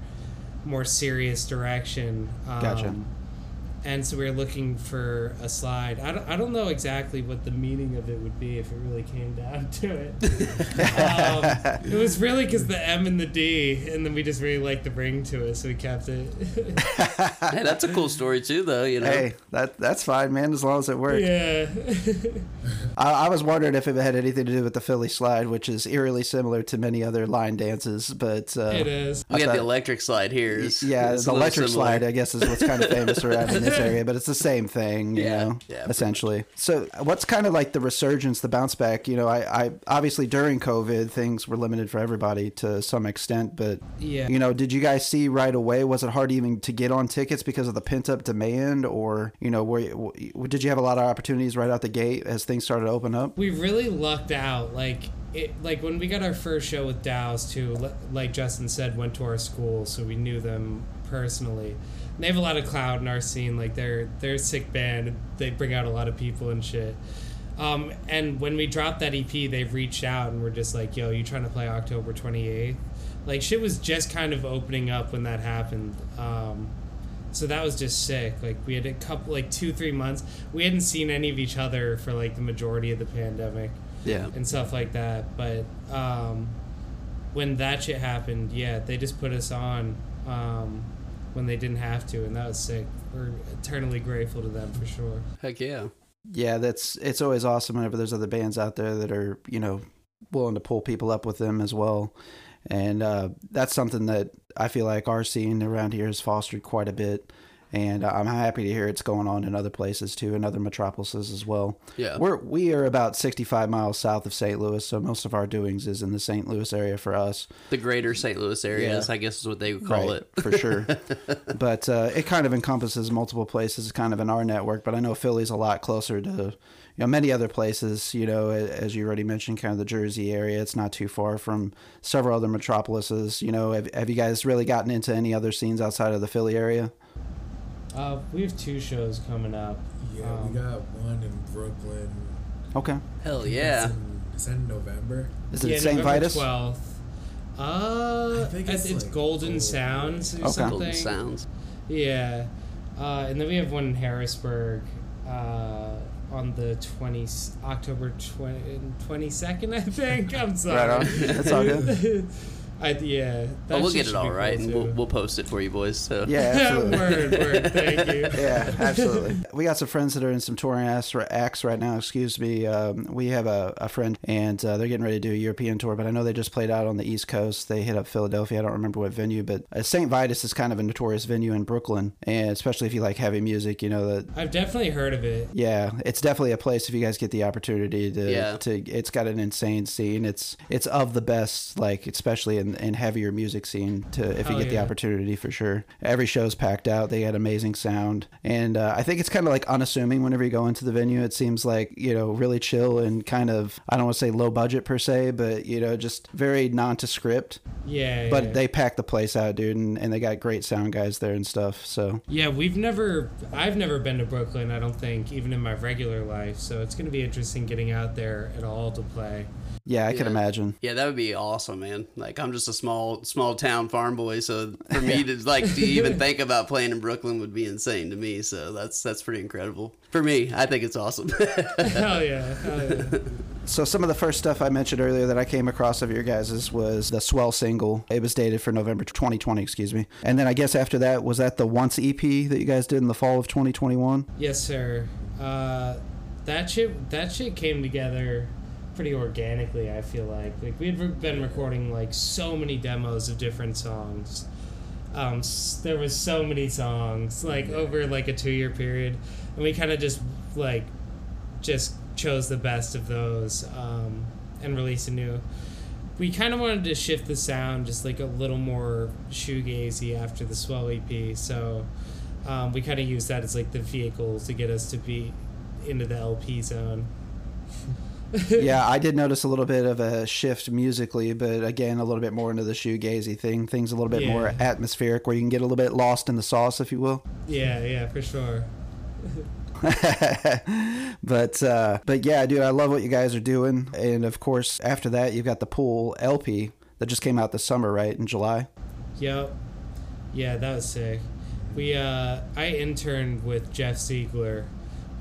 more serious direction. Um, Gotcha. And so we were looking for a slide. I don't, I don't know exactly what the meaning of it would be if it really came down to it. um, it was really because the M and the D, and then we just really liked the ring to it, so we kept it. Hey, that's a cool story too, though. You know. Hey, that that's fine, man. As long as it works. yeah. I, I was wondering if it had anything to do with the Philly Slide, which is eerily similar to many other line dances, but uh, it is. we got the electric slide here. It's- Yeah, it's the electric similar. slide, I guess, is what's kind of famous around in area, but it's the same thing, you Yeah, know, yeah, essentially. So, what's kind of like the resurgence, the bounce back? You know, I, I obviously during COVID, things were limited for everybody to some extent, but Yeah. you know, did you guys see right away? Was it hard even to get on tickets because of the pent up demand, or you know, were you, did you have a lot of opportunities right out the gate as things started to open up? we really lucked out. Like it, like when we got our first show with Dows too. Like Justin said, went to our school, so we knew them personally. They have a lot of cloud in our scene. Like they're they're a sick band. They bring out a lot of people and shit. Um, and when we dropped that EP, they've reached out and we're just like, "Yo, you trying to play October 28th?" Like shit was just kind of opening up when that happened. Um, so that was just sick. Like we had a couple, like two, three months. We hadn't seen any of each other for like the majority of the pandemic Yeah. and stuff like that. But um, when that shit happened, yeah, they just put us on um, when they didn't have to, and that was sick. We're eternally grateful to them for sure. Heck yeah. Yeah, that's it's always awesome whenever there's other bands out there that are you know willing to pull people up with them as well, and uh, that's something that I feel like our scene around here has fostered quite a bit, and I'm happy to hear it's going on in other places too, in other metropolises as well. Yeah. We're we are about 65 miles south of St. Louis, so most of our doings is in the St. Louis area for us. The greater St. Louis areas, Yeah. I guess is what they would call right, it. for sure. but uh, it kind of encompasses multiple places, kind of in our network. But I know Philly's a lot closer to, you know, many other places. You know, as you already mentioned, kind of the Jersey area. It's not too far from several other metropolises. You know, have, have you guys really gotten into any other scenes outside of the Philly area? Uh, we have two shows coming up. Yeah, Um, we got one in Brooklyn. Okay, Hell yeah. in, is that in November? is it yeah, St. November Vitus? 12th. Uh, I think it's, it's it's like Golden Gold- Sounds or Okay. something. Golden Sounds. Yeah. Uh, and then we have one in Harrisburg uh, on the 20, October 20, 22nd, I think. I'm sorry. Right on. That's all good. I, yeah. But that we'll get it should all be right, cool, and we'll, we'll post it for you boys. So Yeah, absolutely. word, word. Thank you. yeah, absolutely. We got some friends that are in some touring acts acts right now. Excuse me. Um, we have a, a friend, and uh, they're getting ready to do a European tour. But I know they just played out on the East Coast. They hit up Philadelphia. I don't remember what venue, but uh, St. Vitus is kind of a notorious venue in Brooklyn, and especially if you like heavy music, you know that. I've definitely heard of it. Yeah, it's definitely a place if you guys get the opportunity to. Yeah. To it's got an insane scene. It's it's of the best, like especially in, in heavier music scene. To if you Hell get the opportunity for sure. Every show's packed out. They got amazing sound, and uh, I think it's kind of like unassuming whenever you go into the venue. It seems like you know really chill and kind of I don't want to say low budget per se, but you know just very nondescript. Yeah. But yeah. they pack the place out, dude, and, and they got great sound guys there and stuff. So Yeah, we've never, I've never been to Brooklyn, I don't think, even in my regular life. So it's going to be interesting getting out there at all to play. Yeah, I can imagine. Yeah, that would be awesome, man. Like I'm just a small small town farm boy, so for me to like to even think about playing in Brooklyn would be insane to me. So that's that's pretty incredible. For me, I think it's awesome. hell yeah. Hell yeah. So some of the first stuff I mentioned earlier that I came across of your guys's was the Swell single. It was dated for November 2020, excuse me. And then I guess after that was that the Once EP that you guys did in the fall of 2021. yes, sir. Uh, that shit, that shit came together pretty organically, I feel like. Like, we had been recording, like, so many demos of different songs. Um, there was so many songs, like, over, like, a two-year period. And we kind of just, like, just chose the best of those um, and released a new. We kind of wanted to shift the sound just like a little more shoegazy after the Swell EP, so um, we kind of used that as like the vehicle to get us to be into the LP zone. yeah, I did notice a little bit of a shift musically, but again, a little bit more into the shoegazy thing. Things a little bit more atmospheric, where you can get a little bit lost in the sauce, if you will. Yeah, yeah, for sure. but uh, but yeah, dude, I love what you guys are doing. And of course, after that, you've got the Pool LP that just came out this summer, right in July. Yep. Yeah, that was sick. We uh I interned with Jeff Zeigler,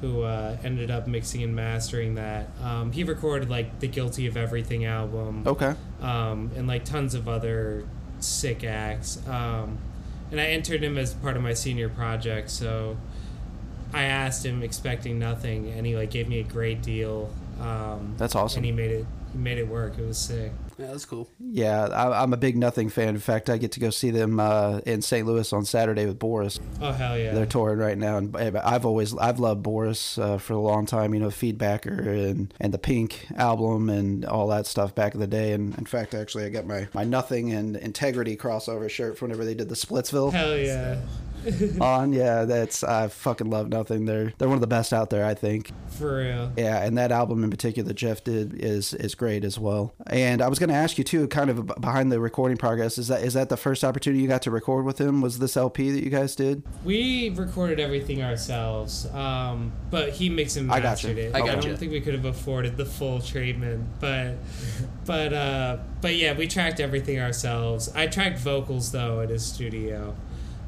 who uh, ended up mixing and mastering that. Um, he recorded like the Guilty of Everything album. Okay. um, and like tons of other sick acts. Um, and I entered him as part of my senior project, so I asked him expecting nothing, and he like gave me a great deal. Um, That's awesome. And he made it. He made it work. It was sick. Yeah, that's cool. Yeah, I, I'm a big Nothing fan. In fact, I get to go see them uh, in St. Louis on Saturday with Boris. Oh hell yeah! They're touring right now, and I've always I've loved Boris uh, for a long time. You know, Feedbacker and and the Pink album and all that stuff back in the day. And in fact, actually, I got my my Nothing and Integrity crossover shirt from whenever they did the Splitsville. hell yeah! on. Yeah, that's I fucking love nothing. They're they're one of the best out there, I think. For real. Yeah, and that album in particular that Jeff did is is great as well. And I was going to ask you too, kind of behind the recording progress. Is that is that the first opportunity you got to record with him? Was this LP that you guys did? We recorded everything ourselves, um, but he mixed and I gotcha. mastered it. I I don't think we could have afforded the full treatment, but but uh, but yeah, we tracked everything ourselves. I tracked vocals though at his studio.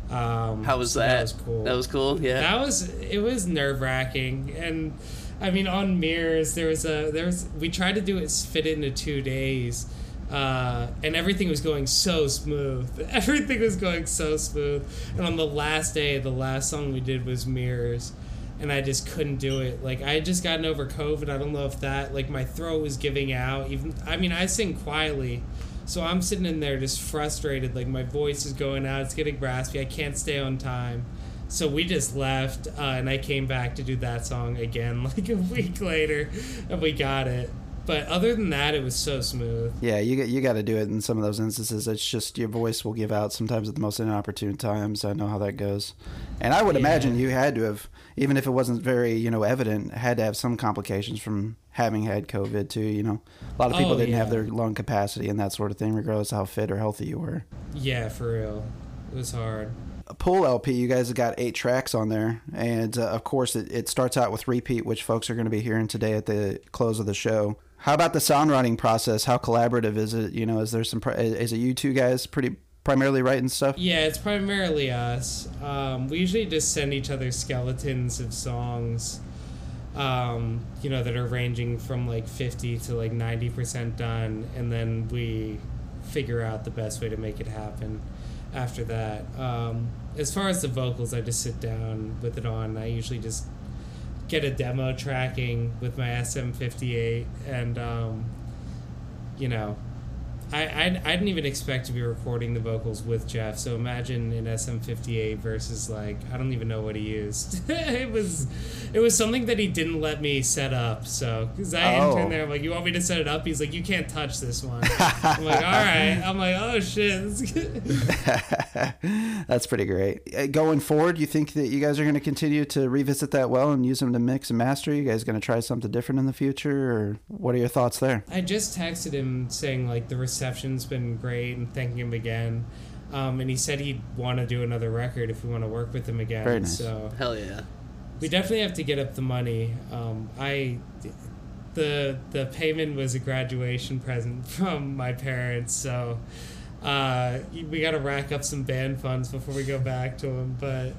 Um, How was so that? That was cool. That was cool. Yeah. That was it was nerve wracking and I mean on mirrors there was a there was we tried to do it fit it into two days uh, and everything was going so smooth everything was going so smooth and on the last day the last song we did was mirrors and I just couldn't do it like I had just gotten over COVID I don't know if that like my throat was giving out even I mean I sing quietly so I'm sitting in there just frustrated like my voice is going out it's getting raspy I can't stay on time so we just left, uh, and I came back to do that song again like a week later, and we got it. But other than that, it was so smooth. Yeah, you got you got to do it in some of those instances. It's just your voice will give out sometimes at the most inopportune times. I know how that goes, and I would Yeah. imagine you had to have, even if it wasn't very you know evident, had to have some complications from having had COVID too. You know, a lot of people Oh, didn't have their lung capacity and that sort of thing, regardless of how fit or healthy you were. Yeah, for real, it was hard. A Pool LP, you guys have got eight tracks on there, and uh, of course it, it starts out with repeat, which folks are going to be hearing today at the close of the show. How about the songwriting process? How collaborative is it? You know, is there some? Is it you two guys pretty primarily writing stuff? Yeah, it's primarily us. Um, we usually just send each other skeletons of songs, um, you know, that are ranging from like 50 to like 90% done, and then we figure out the best way to make it happen after that. Um, as far as the vocals, I just sit down with it on. I usually just get a demo tracking with my SM58 and, um, you know, I, I, I didn't even expect to be recording the vocals with Jeff. So imagine an SM58 versus like I don't even know what he used. it was it was something that he didn't let me set up. So because I Oh. entered there, I'm like, you want me to set it up? He's like, you can't touch this one. I'm like, all right. I'm like, oh shit. this is good." That's pretty great. Uh, Going forward, you think that you guys are going to continue to revisit that well and use them to mix and master? You guys going to try something different in the future, or what are your thoughts there? I just texted him saying like the reception's been great and thanking him again. Um, and he said he'd want to do another record if we want to work with him again. Very nice. So Hell yeah. We definitely have to get up the money. Um, I, the the payment was a graduation present from my parents, so uh, we got to rack up some band funds before we go back to them. But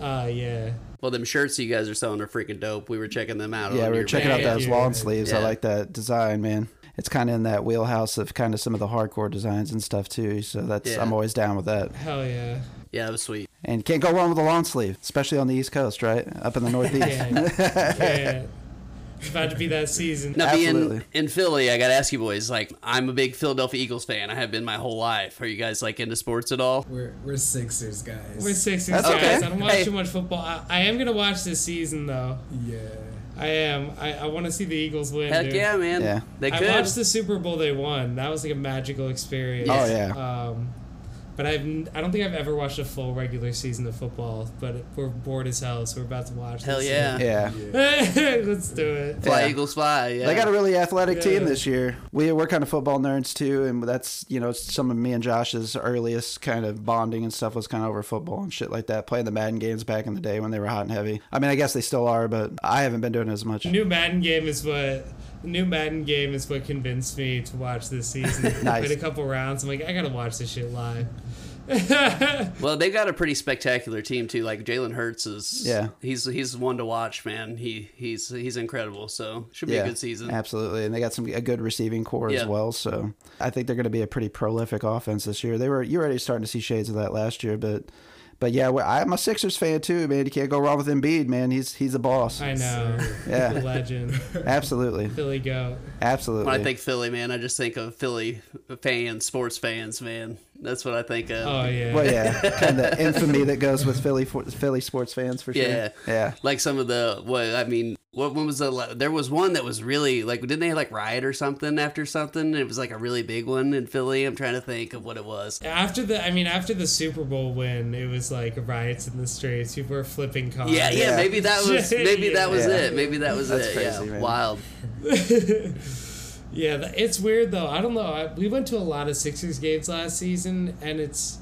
uh, yeah, Well, them shirts you guys are selling are freaking dope. We were checking them out. Yeah, we were your checking out page. Yeah, those yeah. lawn sleeves. I like that design, man. It's kind of in that wheelhouse of kind of some of the hardcore designs and stuff too. So that's Yeah. I'm always down with that. hell yeah, Yeah, it was sweet. And can't go wrong with a lawn sleeve, especially on the East Coast, right? Up in the Northeast. yeah, yeah. It's about to be that season. Now, Absolutely. being in Philly, I got to ask you boys. Like, I'm a big Philadelphia Eagles fan. I have been my whole life. Are you guys like into sports at all? We're we're Sixers guys. We're Sixers That's guys. okay. I don't watch Hey. too much football. I, I am gonna watch this season though. Yeah. I am. I, I want to see the Eagles win. Heck dude. yeah, man. Yeah. They I watched the Super Bowl they won. That was like a magical experience. Oh, yeah. Um, but I've n- I don't think I've ever watched a full regular season of football. But we're bored as hell, so we're about to watch. Hell this yeah. yeah. Let's do it. Fly Yeah. Eagles fly. Yeah. They got a really athletic team this year. We we're kind of football nerds too, and that's you know some of me and Josh's earliest kind of bonding and stuff was kind of over football and shit like that. Playing the Madden games back in the day when they were hot and heavy. I mean, I guess they still are, but I haven't been doing it as much. The new Madden game is what. The new Madden game is what convinced me to watch this season. I Nice. played a couple rounds. I'm like, I gotta watch this shit live. Well, they've got a pretty spectacular team too. Like Jalen Hurts is. Yeah. He's he's one to watch, man. He he's he's incredible. So should be yeah, a good season. Absolutely, and they got some a good receiving core as well. So I think they're going to be a pretty prolific offense this year. They were you were already starting to see shades of that last year, but but yeah, I'm a Sixers fan too, man. You can't go wrong with Embiid, man. He's he's a boss. I know. Yeah. The legend. Absolutely, Philly go. absolutely. When I think Philly, man, I just think of Philly fans, sports fans, man. That's what I think of. Oh yeah. Well, yeah, kind of infamy that goes with Philly for, Philly sports fans for sure. Yeah. yeah. Like some of the what I mean, what one was the there was one that was really like didn't they like riot or something after something? It was like a really big one in Philly. I'm trying to think of what it was. After the, I mean, after the Super Bowl win, it was like riots in the streets. People were flipping cars. Yeah, yeah, Yeah. maybe that was maybe that was Yeah. it. Maybe that was That's it. crazy, yeah, man. wild. Yeah, it's weird though. I don't know. I, we went to a lot of Sixers games last season, and it's.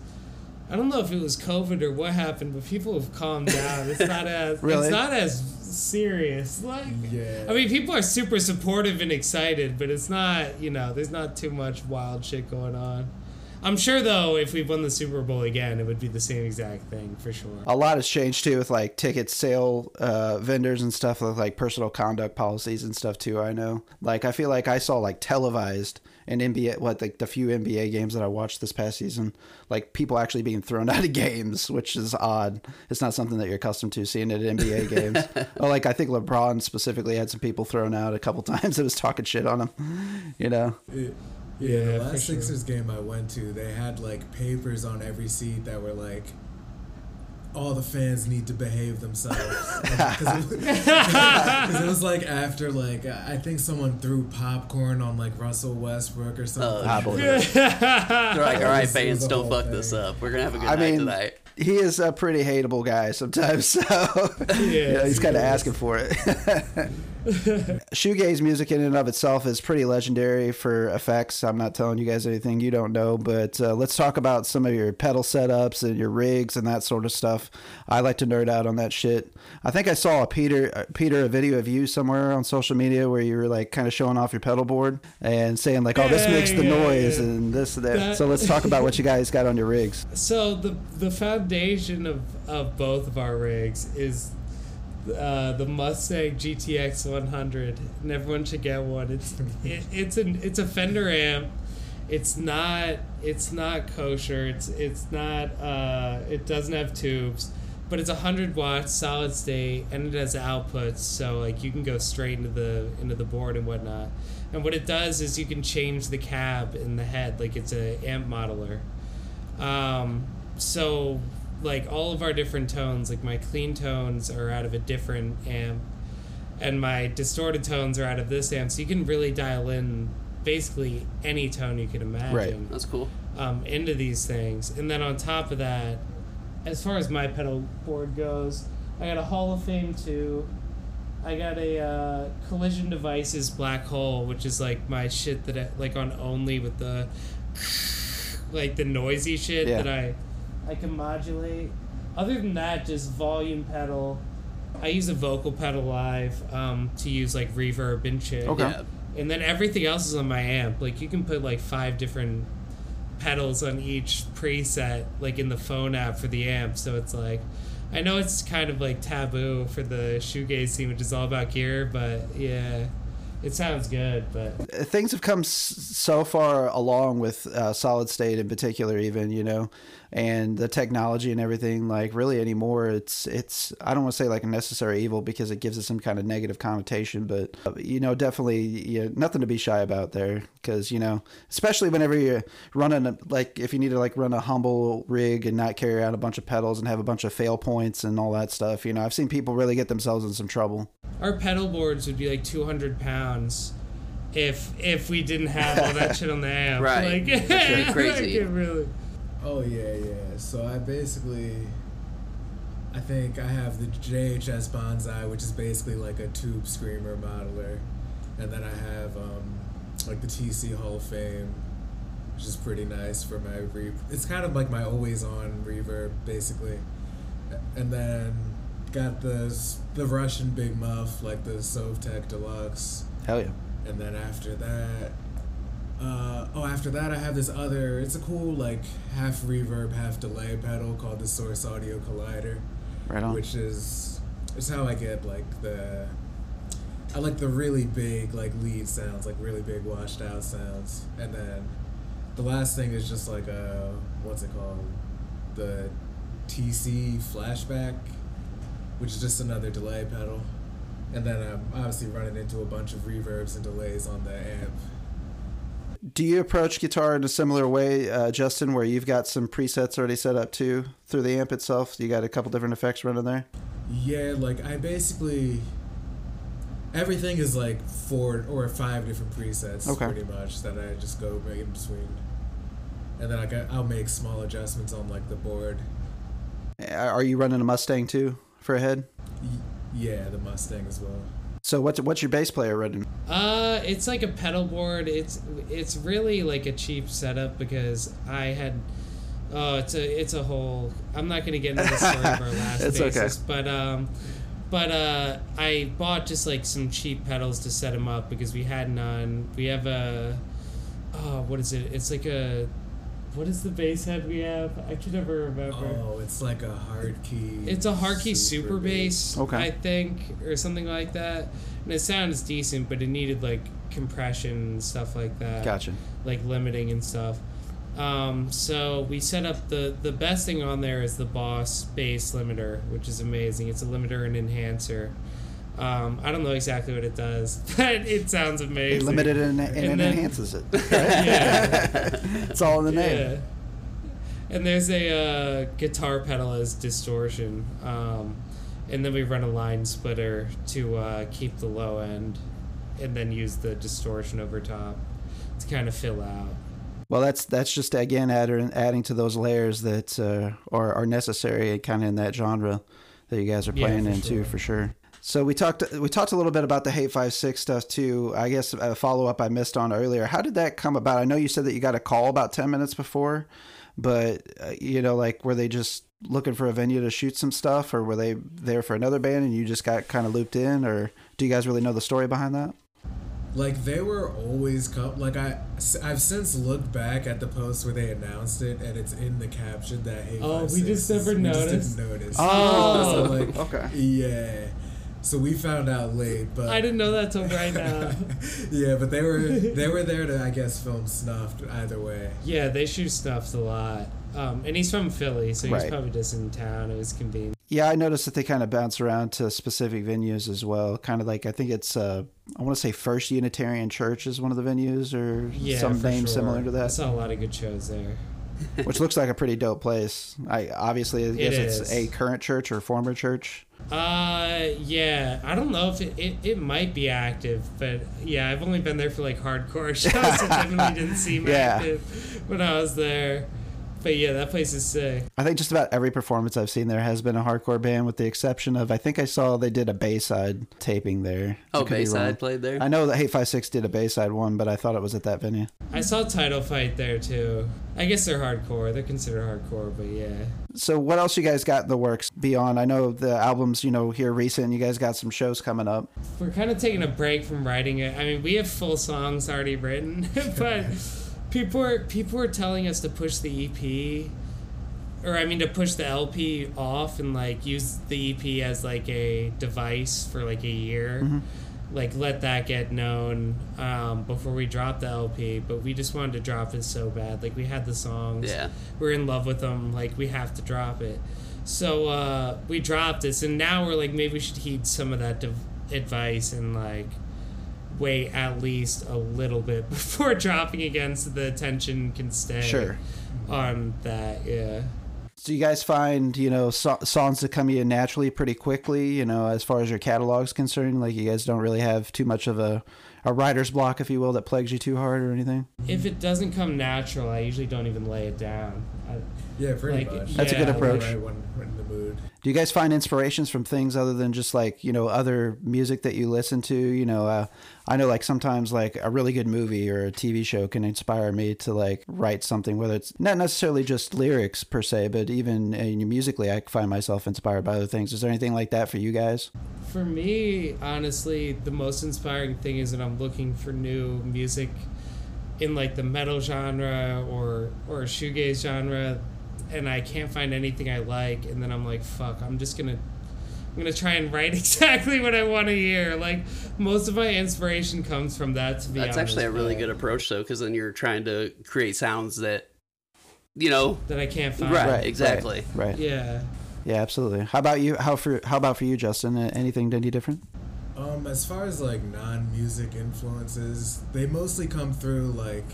I don't know if it was COVID or what happened, but people have calmed down. It's not as Really? it's not as serious. Like, Yeah. I mean, people are super supportive and excited, but it's not. You know, there's not too much wild shit going on. I'm sure though, if we won the Super Bowl again, it would be the same exact thing for sure. A lot has changed too with like ticket sale uh, vendors and stuff with like personal conduct policies and stuff too. I know. Like I feel like I saw like televised and NBA what like the few NBA games that I watched this past season, like people actually being thrown out of games, which is odd. It's not something that you're accustomed to seeing at NBA games. oh, like I think LeBron specifically had some people thrown out a couple times that was talking shit on him. You know. Yeah, yeah, the last sure. Sixers game I went to, they had like papers on every seat that were like, all the fans need to behave themselves. Because it, 'cause it was like after like I think someone threw popcorn on like Russell Westbrook or oh, something. I believe it. They're like, all right, was- it was fans, don't whole fuck this up. We're gonna have a good I night mean, tonight. he is a pretty hateable guy sometimes, so you know, he's kind of asking for it. Shoegaze music in and of itself is pretty legendary for effects. I'm not telling you guys anything you don't know, but uh, let's talk about some of your pedal setups and your rigs and that sort of stuff. I like to nerd out on that shit. I think I saw a Peter uh, Peter a video of you somewhere on social media where you were like kind of showing off your pedal board and saying like, "Oh, this makes the noise and this and that." That- So let's talk about what you guys got on your rigs. So the the foundation of, of both of our rigs is uh, the Mustang GTX 100, and everyone should get one. It's it, it's an it's a Fender amp. It's not it's not kosher. It's it's not uh, it doesn't have tubes, but it's a hundred watts solid state, and it has outputs. So like you can go straight into the into the board and whatnot. And what it does is you can change the cab in the head, like it's a amp modeler. Um, so like all of our different tones, like my clean tones are out of a different amp, and my distorted tones are out of this amp. So you can really dial in basically any tone you can imagine Right. That's cool. um, into these things. And then on top of that, as far as my pedal board goes, I got a Hall of Fame 2. I got a uh, Collision Devices Black Hole, which is like my shit that I, like on only with the like the noisy shit Yeah. that I I can modulate. Other than that, just volume pedal. I use a vocal pedal live um, to use like reverb and shit. Okay. Yeah. And then everything else is on my amp. Like you can put like five different pedals on each preset, like in the phone app for the amp. So it's like, I know it's kind of like taboo for the shoegaze scene, which is all about gear, but yeah, it sounds good. But things have come s- so far along with uh, solid state in particular even you know and the technology and everything like really anymore it's it's i don't want to say like a necessary evil because it gives it some kind of negative connotation but uh, you know definitely you know, nothing to be shy about there because you know especially whenever you're running a, like if you need to like run a humble rig and not carry out a bunch of pedals and have a bunch of fail points and all that stuff you know i've seen people really get themselves in some trouble our pedal boards would be like 200 pounds if if we didn't have all that shit on the amp. Right. Like, That's crazy. like, it really. Oh yeah, yeah. So I basically, I think I have the JHS Bonsai, which is basically like a tube screamer modeler, and then I have um, like the TC Hall of Fame, which is pretty nice for my reverb. It's kind of like my always on reverb, basically, and then got the the Russian Big Muff, like the Sovtek Deluxe. hell yeah And then after that, uh, oh, after that, I have this other. It's a cool like half reverb, half delay pedal called the Source Audio Collider, right on which is it's how I get like the. I like the really big like lead sounds, like really big washed out sounds, and then the last thing is just like a what's it called, the TC flashback, which is just another delay pedal. And then I'm obviously running into a bunch of reverbs and delays on the amp. Do you approach guitar in a similar way, uh, Justin, where you've got some presets already set up too through the amp itself? You got a couple different effects running there. Yeah, like I basically everything is like four or five different presets Okay. pretty much that I just go make in between, and then I, I'll make small adjustments on like the board. Are you running a Mustang too for a head? Y- yeah, the Mustang as well. So what's what's your bass player running? Uh, it's like a pedal board. It's it's really like a cheap setup because I had. Oh, it's a it's a whole. I'm not gonna get into the story of our last It's okay. but um, but uh, I bought just like some cheap pedals to set them up because we had none. We have a. Oh, what is it? It's like a. What is the bass head we have? I can never remember. Oh, it's like a Hartke. It's a Hartke super, bass, Okay. I think, or something like that. And it sounds decent, but it needed like compression and stuff like that. Gotcha. Like limiting and stuff. Um, so we set up the the best thing on there is the Boss bass limiter, which is amazing. It's a limiter and enhancer. Um, I don't know exactly what it does, but it sounds It amazing. limited and, and, And it then- enhances it. yeah. it's all in the name. Yeah. And there's a uh, guitar pedal as distortion. Um, and then we run a line splitter to uh, keep the low end and then use the distortion over top to kind of fill out. Well, that's that's just again adding adding to those layers that uh, are are necessary, kind of in that genre that you guys are playing for into sure. for sure. So we talked we talked a little bit about the Hate Five Six stuff too. I guess a follow up I missed on earlier. How did that come about? I know you said that you got a call about ten minutes before, but uh, you know, like were they just looking for a venue to shoot some stuff, or were they there for another band and you just got kind of looped in, or do you guys really know the story behind that? Like they were always com- like I I've since looked back at the post where they announced it and it's in the caption that hey Oh, we 56 just never noticed? just didn't notice. Oh, So, like, okay. Yeah. So we found out late, but I didn't know that till right now. yeah, but they were they were there to I guess film snuffed either way. yeah, they shoot stuffs a lot. Um, and he's from Philly, so he's Right. probably just in town. It was convenient. Yeah, I noticed that they kind of bounce around to specific venues as well. Kind of like I think it's uh, I want to say First Unitarian Church is one of the venues, or Yeah, some name sure. similar to that. I that, saw a lot of good shows there. Which looks like a pretty dope place. I obviously I guess it's a current church or former church. Uh, yeah. I don't know if it, it, it might be active, but yeah, I've only been there for like hardcore shows, so definitely didn't seem Yeah. active when I was there. But yeah, that place is sick. I think just about every performance I've seen there has been a hardcore band, with the exception of I think I saw they did a Bayside taping there. I Oh, could be wrong. Bayside played there. I know that Hate Five Six did a Bayside one, but I thought it was at that venue. I saw Title Fight there too. I guess they're hardcore. They're considered hardcore, but yeah. So what else you guys got in the works beyond? I know the albums, you know, here recent. You guys got some shows coming up. We're kind of taking a break from writing it. I mean, we have full songs already written, but people are people are telling us to push the EP, or I mean, to push the LP off and like use the EP as like a device for like a year. Like let that get known um, before we drop the LP. But we just wanted to drop it so bad. Like we had the songs, Yeah. we're in love with them. Like we have to drop it. So uh, we dropped this, and now we're like, maybe we should heed some of that div- advice and like wait at least a little bit before dropping again, so the attention can stay Sure. on that. Yeah. So you guys find you know so- songs that come in naturally pretty quickly. You know, as far as your catalog's concerned, like you guys don't really have too much of a a writer's block, if you will, that plagues you too hard or anything. If it doesn't come natural, I usually don't even lay it down. I, Yeah, pretty Like, much. That's a good approach. Right when, when in the mood. Do you guys find inspirations from things other than just like you know other music that you listen to? You know, uh, I know like sometimes like a really good movie or a TV show can inspire me to like write something, whether it's not necessarily just lyrics per se, but even uh, musically, I find myself inspired by other things. Is there anything like that for you guys? For me, honestly, the most inspiring thing is that I'm looking for new music in like the metal genre or or shoegaze genre, and I can't find anything I like, and then I'm like, fuck, I'm just gonna. I'm gonna try and write exactly what I want to hear. Like most of my inspiration comes from that. To be That's honest, actually a really but- good approach, though, because then you're trying to create sounds that, you know, that I can't find. Right. exactly. Right. right. Yeah. Yeah, absolutely. How about you? How for how about for you, Justin? Uh, Anything any different? Um, as far as like non-music influences, they mostly come through like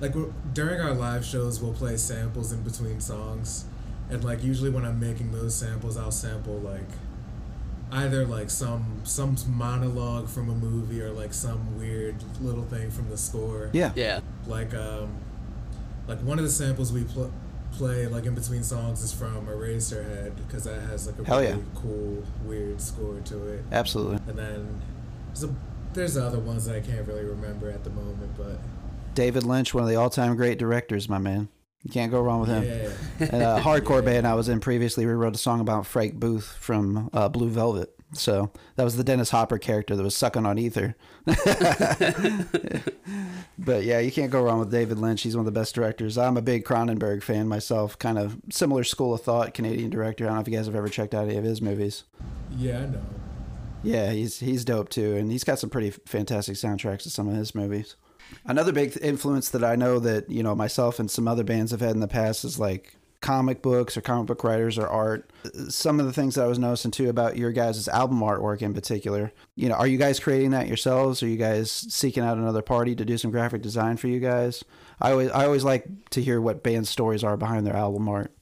like w- during our live shows, we'll play samples in between songs, and like usually when I'm making those samples, I'll sample like either like some some monologue from a movie or like some weird little thing from the score. Yeah. Yeah. Like um, like one of the samples we pl- play like in between songs is from Eraserhead because that has like a Hell really yeah. cool weird score to it. Absolutely. And then there's a, there's other ones that I can't really remember at the moment, but David Lynch, one of the all-time great directors, my man. You can't go wrong with him. yeah. And a hardcore band I was in previously, we wrote a song about Frank Booth from uh, Blue Velvet. So that was the Dennis Hopper character that was sucking on ether. but yeah, you can't go wrong with David Lynch. He's one of the best directors. I'm a big Cronenberg fan myself, kind of similar school of thought, Canadian director. I don't know if you guys have ever checked out any of his movies. Yeah, I know. Yeah, he's he's dope too, and he's got some pretty fantastic soundtracks to some of his movies. Another big influence that I know that you know myself and some other bands have had in the past is like comic books or comic book writers or art. Some of the things that I was noticing too about your guys' album artwork in particular. You know, are you guys creating that yourselves? Are you guys seeking out another party to do some graphic design for you guys? I always I always like to hear what band stories are behind their album art.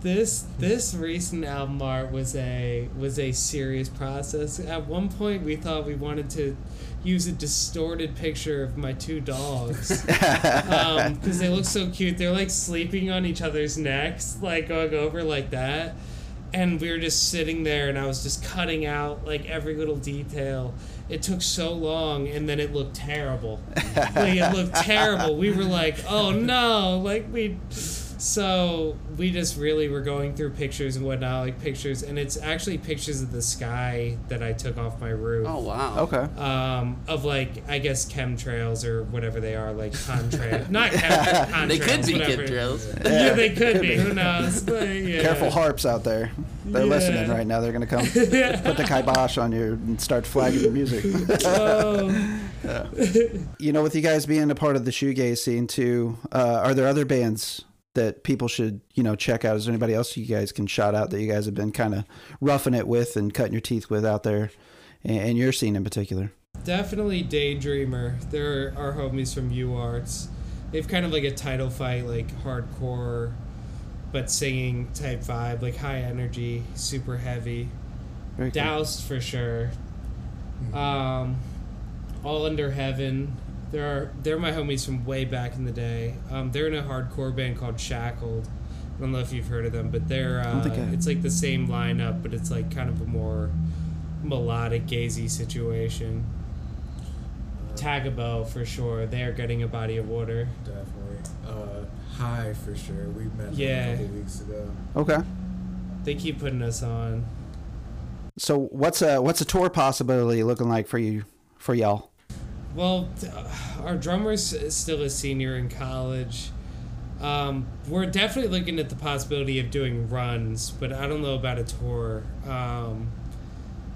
This this recent album art was a was a serious process. At one point, we thought we wanted to use a distorted picture of my two dogs um, because they look so cute. They're like sleeping on each other's necks, like going over like that. And we were just sitting there, and I was just cutting out like every little detail. It took so long, and then it looked terrible. like it looked terrible. We were like, "Oh no!" Like we. So we just really were going through pictures and whatnot, like pictures, and it's actually pictures of the sky that I took off my roof. Oh wow. Okay. Um, of like I guess chemtrails or whatever they are, like contrails. Not chem- contrails. They could be whatever. chemtrails. Yeah, they could be. Who knows? But, yeah. Careful harps out there. They're Yeah. listening right now. They're going to come put the kibosh on you and start flagging your music. Oh, you know, with you guys being a part of the shoegaze scene too, uh, are there other bands that people should, you know, check out? Is there anybody else you guys can shout out that you guys have been kind of roughing it with and cutting your teeth with out there, and, and your scene in particular? definitely Daydreamer. There are homies from U Arts. They've kind of like a title fight, like hardcore, but singing type vibe, like high energy, super heavy. Very cool. Doused for sure. Um, All Under Heaven. They're they're my homies from way back in the day. Um, they're in a hardcore band called Shackled. I don't know if you've heard of them, but they're uh, I it's like the same lineup, but it's like kind of a more melodic, gazy situation. Tagabo for sure. They're getting a body of water. Definitely. Uh, high for sure. We met them Yeah. a couple weeks ago. Okay. They keep putting us on. So what's a what's a tour possibility looking like for you for y'all? Well, th- our drummer's still a senior in college. Um, we're definitely looking at the possibility of doing runs, but I don't know about a tour. Um,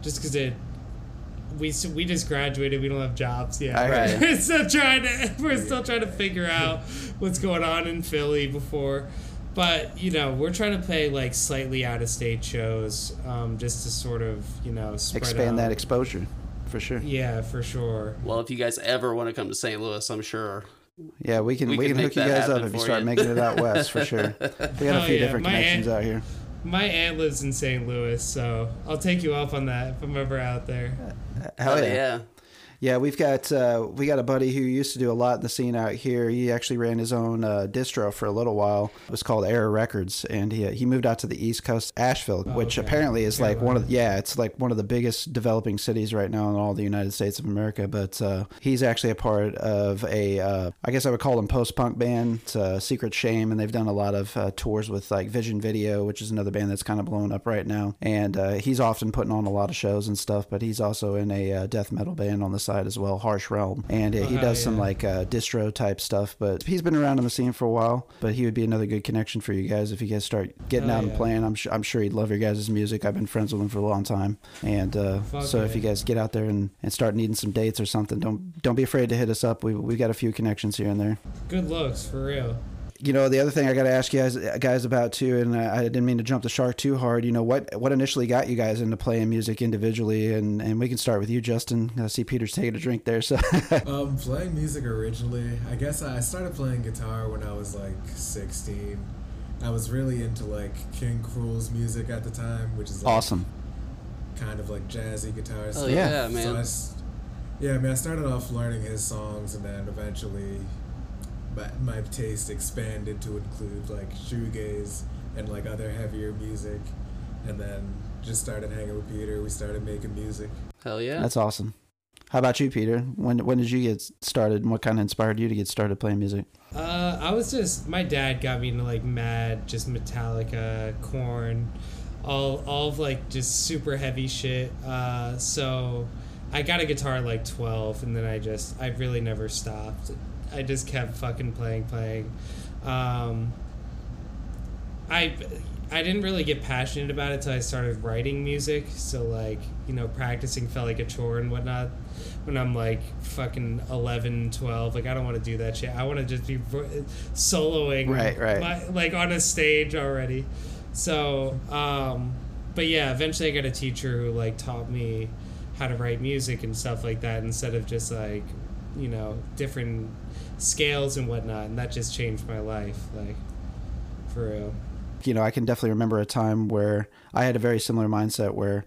just because it, we we just graduated, we don't have jobs yet. Ya. we're still trying to we're still trying to figure out what's going on in Philly before. But you know, we're trying to play like slightly out of state shows, um, just to sort of you know spread Expand that exposure, for sure. yeah, for sure. Well, if you guys ever want to come to St. Louis, I'm sure. Yeah, we can we, We can, can hook you guys up if you start you. making it out west for sure. We got a oh, few yeah, different my connections aunt- out here. My aunt lives in St. Louis, so I'll take you up on that if I'm ever out there. Hell Oh, yeah. yeah. Yeah, we've got uh, we got a buddy who used to do a lot in the scene out here. He actually ran his own uh, distro for a little while. It was called Error Records, and he he moved out to the East Coast, Asheville, which okay. apparently is like one of Carolina. yeah, it's like one of the biggest developing cities right now in all the United States of America. But uh, he's actually a part of a uh, I guess I would call them post punk band, it's, uh, Secret Shame, and they've done a lot of uh, tours with like Vision Video, which is another band that's kind of blowing up right now. And uh, he's often putting on a lot of shows and stuff. But he's also in a uh, death metal band on the side as well, Harsh Realm, and uh, he Oh, does some yeah. like uh, distro type stuff. But he's been around in the scene for a while. But he would be another good connection for you guys if you guys start getting Oh, out and playing. I'm sure I'm sure he'd love your guys' music. I've been friends with him for a long time, and uh, so if you guys get out there and, and start needing some dates or something, don't don't be afraid to hit us up. We we got a few connections here and there. Good looks, for real. You know, the other thing I got to ask you guys, guys about too, and I, I didn't mean to jump the shark too hard. You know, what what initially got you guys into playing music individually, and and we can start with you, Justin. I see Peter's taking a drink there, so. um, playing music originally, I guess I started playing guitar when I was like 16. I was really into like King Krule's music at the time, which is like, awesome. Kind of like jazzy guitar Oh stuff. yeah, So man. Yeah, I mean, I started off learning his songs, and then eventually, my, my taste expanded to include like shoegaze and like other heavier music, and then just started hanging with Peter. We started making music. Hell yeah. That's awesome. How about you, Peter? When when did you get started? and What kind of inspired you to get started playing music? Uh, I was just my dad got me into like mad, just Metallica, Korn, all all of like just super heavy shit. Uh, so I got a guitar at like twelve, and then I just I really never stopped. I just kept fucking playing, playing. Um, I I didn't really get passionate about it till I started writing music. So like you know practicing felt like a chore and whatnot. When I'm like fucking 11, 12, like I don't want to do that shit. I want to just be soloing, Right, right. my- like on a stage already. So, um, but yeah, eventually I got a teacher who like taught me how to write music and stuff like that instead of just like you know different scales and whatnot, and that just changed my life, like for real. you know, I can definitely remember a time where I had a very similar mindset where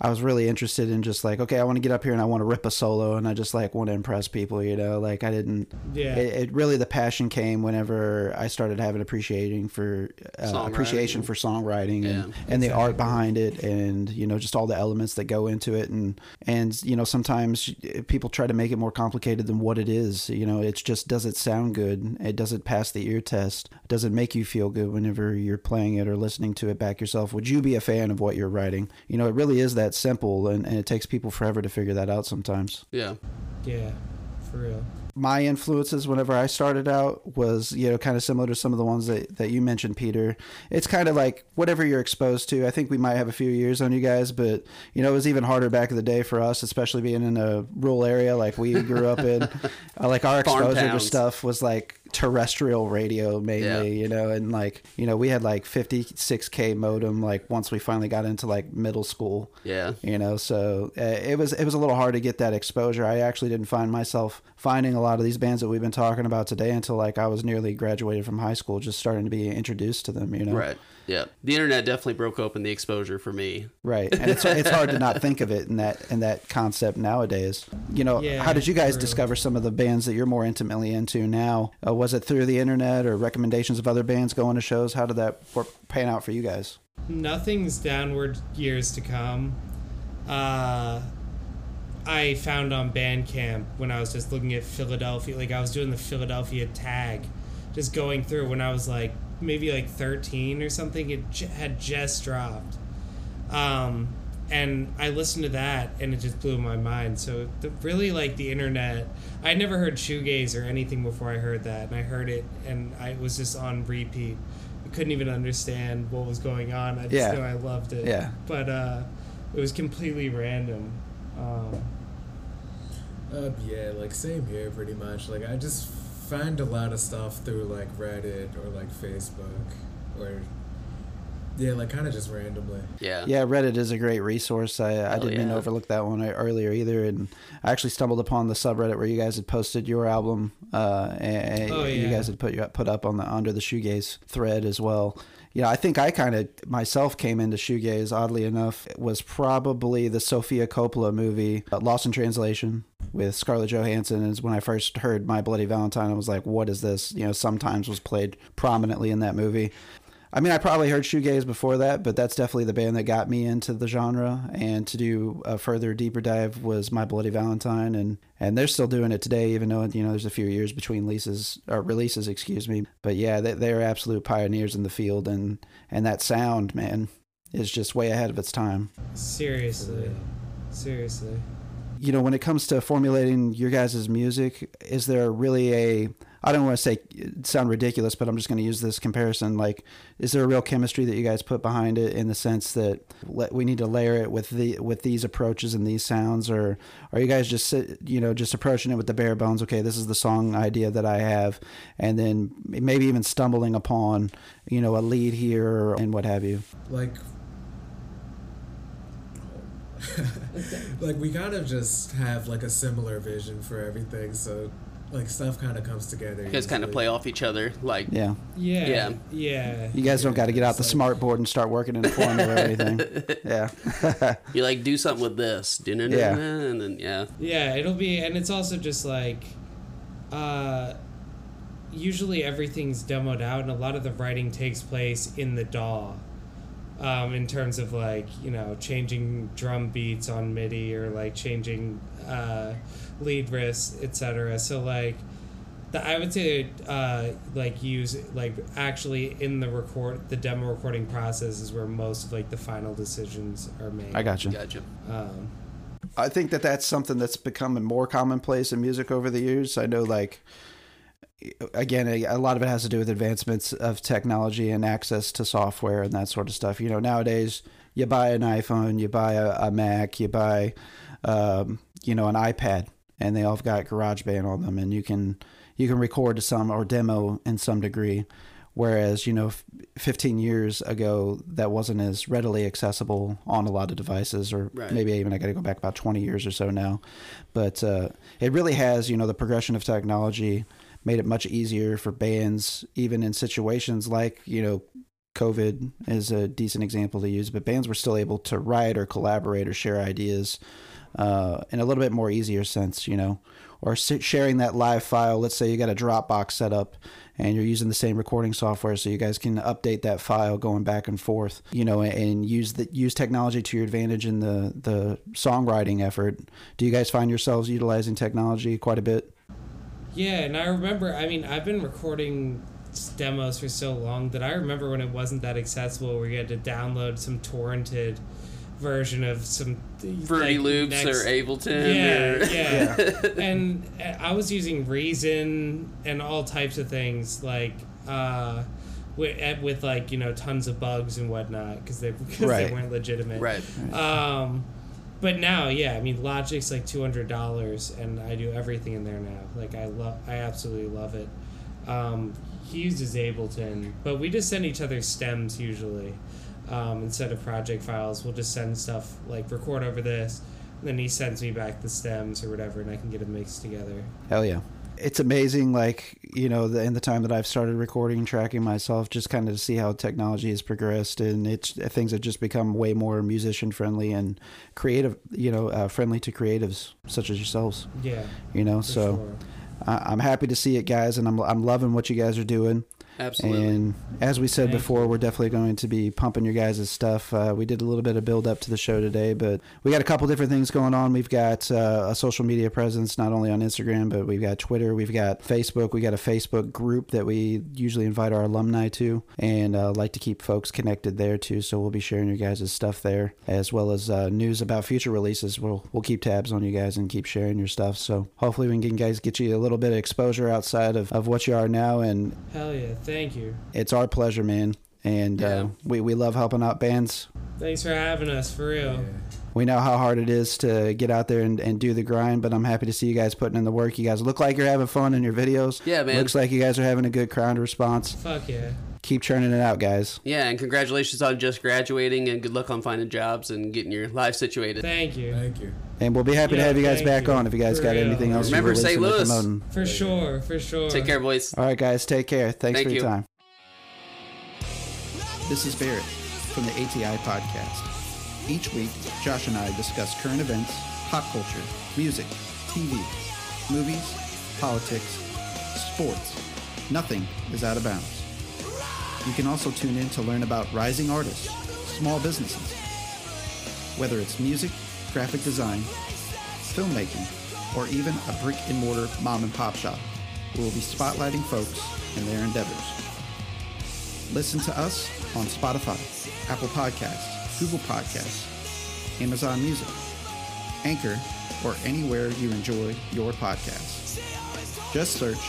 I was really interested in just like, okay, I want to get up here and I want to rip a solo and I just like want to impress people, you know, like I didn't, Yeah. it, it really, the passion came whenever I started having appreciating for, uh, appreciation for songwriting and, Yeah. and the art behind it and, you know, just all the elements that go into it. And, and, you know, sometimes people try to make it more complicated than what it is, you know, it's just, does it sound good? It doesn't pass the ear test. Does it make you feel good whenever you're playing it or listening to it back yourself? Would you be a fan of what you're writing? You know, it really is that simple and, and it takes people forever to figure that out sometimes yeah. Yeah, for real. my influences whenever I started out was, you know, kind of similar to some of the ones that, that you mentioned, Peter. It's kind of like whatever you're exposed to. I think we might have a few years on you guys, but, you know, it was even harder back in the day for us, especially being in a rural area like we grew up in. Uh, like our exposure to stuff was like terrestrial radio mainly, Yeah. you know, and like, you know, we had like 56K modem, like once we finally got into like middle school Yeah. you know so uh, it was it was a little hard to get that exposure i actually didn't find myself finding a lot of these bands that we've been talking about today until like i was nearly graduated from high school just starting to be introduced to them you know Right. Yeah. The internet definitely broke open the exposure for me. right and it's it's hard to not think of it in that in that concept nowadays you know Yeah, how did you guys true. discover some of the bands that you're more intimately into now uh, was it through the internet or recommendations of other bands going to shows how did that work, pan out for you guys Nothing's downward years to come. Uh, I found on Bandcamp when I was just looking at Philadelphia, like I was doing the Philadelphia tag, just going through when I was like maybe like 13 or something. It j- had just dropped. Um, and I listened to that and it just blew my mind. So the, really like the internet, I never heard shoegaze or anything before I heard that, and I heard it and I it was just on repeat. I couldn't even understand what was going on. I just Yeah. know I loved it. Yeah. But uh, it was completely random. Um, Uh, yeah, like same here, pretty much. Like I just find a lot of stuff through like Reddit or like Facebook, or yeah, like kind of just randomly. Yeah. Yeah, Reddit is a great resource. I, I didn't mean to yeah. overlook that one earlier either, and I actually stumbled upon the subreddit where you guys had posted your album, uh, and Oh, you guys had put you put up on the under the shoegaze thread as well. You know, I think I kind of myself came into shoegaze oddly enough. It was probably the Sofia Coppola movie uh, Lost in Translation with Scarlett Johansson. Is when I first heard My Bloody Valentine. I was like, "What is this?" You know, sometimes was played prominently in that movie. I mean, I probably heard shoegaze before that, but that's definitely the band that got me into the genre. And to do a further deeper dive was My Bloody Valentine, and and they're still doing it today, even though you know there's a few years between leases or releases, excuse me. But yeah, they, they're absolute pioneers in the field, and and that sound, man, is just way ahead of its time. seriously. Seriously. you know, when it comes to formulating your guys' music, is there really a I don't want to say sound ridiculous, but I'm just going to use this comparison. Like, is there a real chemistry that you guys put behind it in the sense that we need to layer it with the with these approaches and these sounds, or are you guys just you know just approaching it with the bare bones? Okay, this is the song idea that I have, and then maybe even stumbling upon you know a lead here and what have you. like like we kind of just have like a similar vision for everything so like stuff kind of comes together You guys kind of play off each other. Like, Yeah, Yeah. Yeah. Yeah. you guys don't got to get out the It's like- smart board and start working in a formula or anything. Yeah, you like do something with this, Yeah. and then yeah, Yeah, it'll be, and it's also just like, uh, usually everything's demoed out, and a lot of the writing takes place in the DAW. Um, in terms of like you know changing drum beats on MIDI or like changing uh, lead riffs, etc. So like, the, I would say uh, like use like actually in the record the demo recording process is where most of like the final decisions are made. I got you. gotcha. Um, I think that that's something that's becoming more commonplace in music over the years. I know, like, again, a, a lot of it has to do with advancements of technology and access to software and that sort of stuff. You know, nowadays you buy an iPhone, you buy a, a Mac, you buy, um, you know, an iPad, and they all have got GarageBand on them, and you can you can record to some or demo in some degree. Whereas, you know, f- 15 years ago, that wasn't as readily accessible on a lot of devices, or Right. maybe even I got to go back about 20 years or so now. But uh, it really has, you know, the progression of technology made it much easier for bands, even in situations like, you know, COVID is a decent example to use, but bands were still able to write or collaborate or share ideas uh, in a little bit more easier sense, you know, or sharing that live file. Let's say you got a Dropbox set up and you're using the same recording software, so you guys can update that file going back and forth, you know, and use the use technology to your advantage in the the songwriting effort. Do you guys find yourselves utilizing technology quite a bit? Yeah, and I remember. I mean, I've been recording demos for so long that I remember when it wasn't that accessible, where you had to download some torrented version of some Fruity like, Loops next- or Ableton. Yeah, or, yeah, and uh, I was using Reason and all types of things like. Uh, with, eh, with like you know tons of bugs and whatnot because they because Right. they weren't legitimate right. um, but now, yeah, I mean, Logic's like two hundred dollars, and I do everything in there now. Like I love, I absolutely love it. Um, he uses Ableton, but we just send each other stems usually um, instead of project files. We'll just send stuff like record over this, and then he sends me back the stems or whatever, and I can get them mixed together. Hell yeah. It's amazing, like, you know, the, in the time that I've started recording tracking myself, just kind of to see how technology has progressed and it's things have just become way more musician friendly and creative, you know, uh, friendly to creatives such as yourselves, Yeah, you know. so sure. I, I'm happy to see it, guys, and I'm, I'm loving what you guys are doing. Absolutely. And as we said Thank before, we're definitely going to be pumping your guys' stuff. Uh, we did a little bit of build up to the show today, but we got a couple different things going on. We've got uh, a social media presence, not only on Instagram, but we've got Twitter, we've got Facebook, we got a Facebook group that we usually invite our alumni to, and uh, like to keep folks connected there too. So we'll be sharing your guys' stuff there, as well as uh, news about future releases. We'll we'll keep tabs on you guys and keep sharing your stuff. So hopefully we can get, guys get you a little bit of exposure outside of, of what you are now and Hell yeah, thank you. it's our pleasure, man. And Yeah. uh, we, we love helping out bands. Thanks for having us, for real. Yeah. We know how hard it is to get out there and, and do the grind, but I'm happy to see you guys putting in the work. You guys look like you're having fun in your videos. Yeah, man. Looks like you guys are having a good crowd response. Fuck yeah. Keep churning it out, guys. Yeah, and congratulations on just graduating, and good luck on finding jobs and getting your life situated. Thank you. Thank you. And we'll be happy to have you guys back you. on if you guys For got real. anything else Remember St. Louis. promoting. For sure, for sure. Take care, boys. All right, guys. Take care. Thanks Thank for your you. time. This is Barrett from the ATI Podcast. Each week, Josh and I discuss current events, pop culture, music, TV, movies, politics, sports. Nothing is out of bounds. You can also tune in to learn about rising artists, small businesses, whether it's music, graphic design, filmmaking, or even a brick and mortar mom and pop shop. We will be spotlighting folks and their endeavors. Listen to us on Spotify, Apple Podcasts, Google Podcasts, Amazon Music, Anchor, or anywhere you enjoy your podcasts. Just search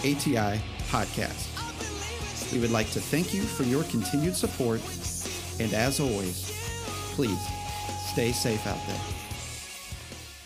ATI podcast. We would like to thank you for your continued support, and as always, please stay safe out there.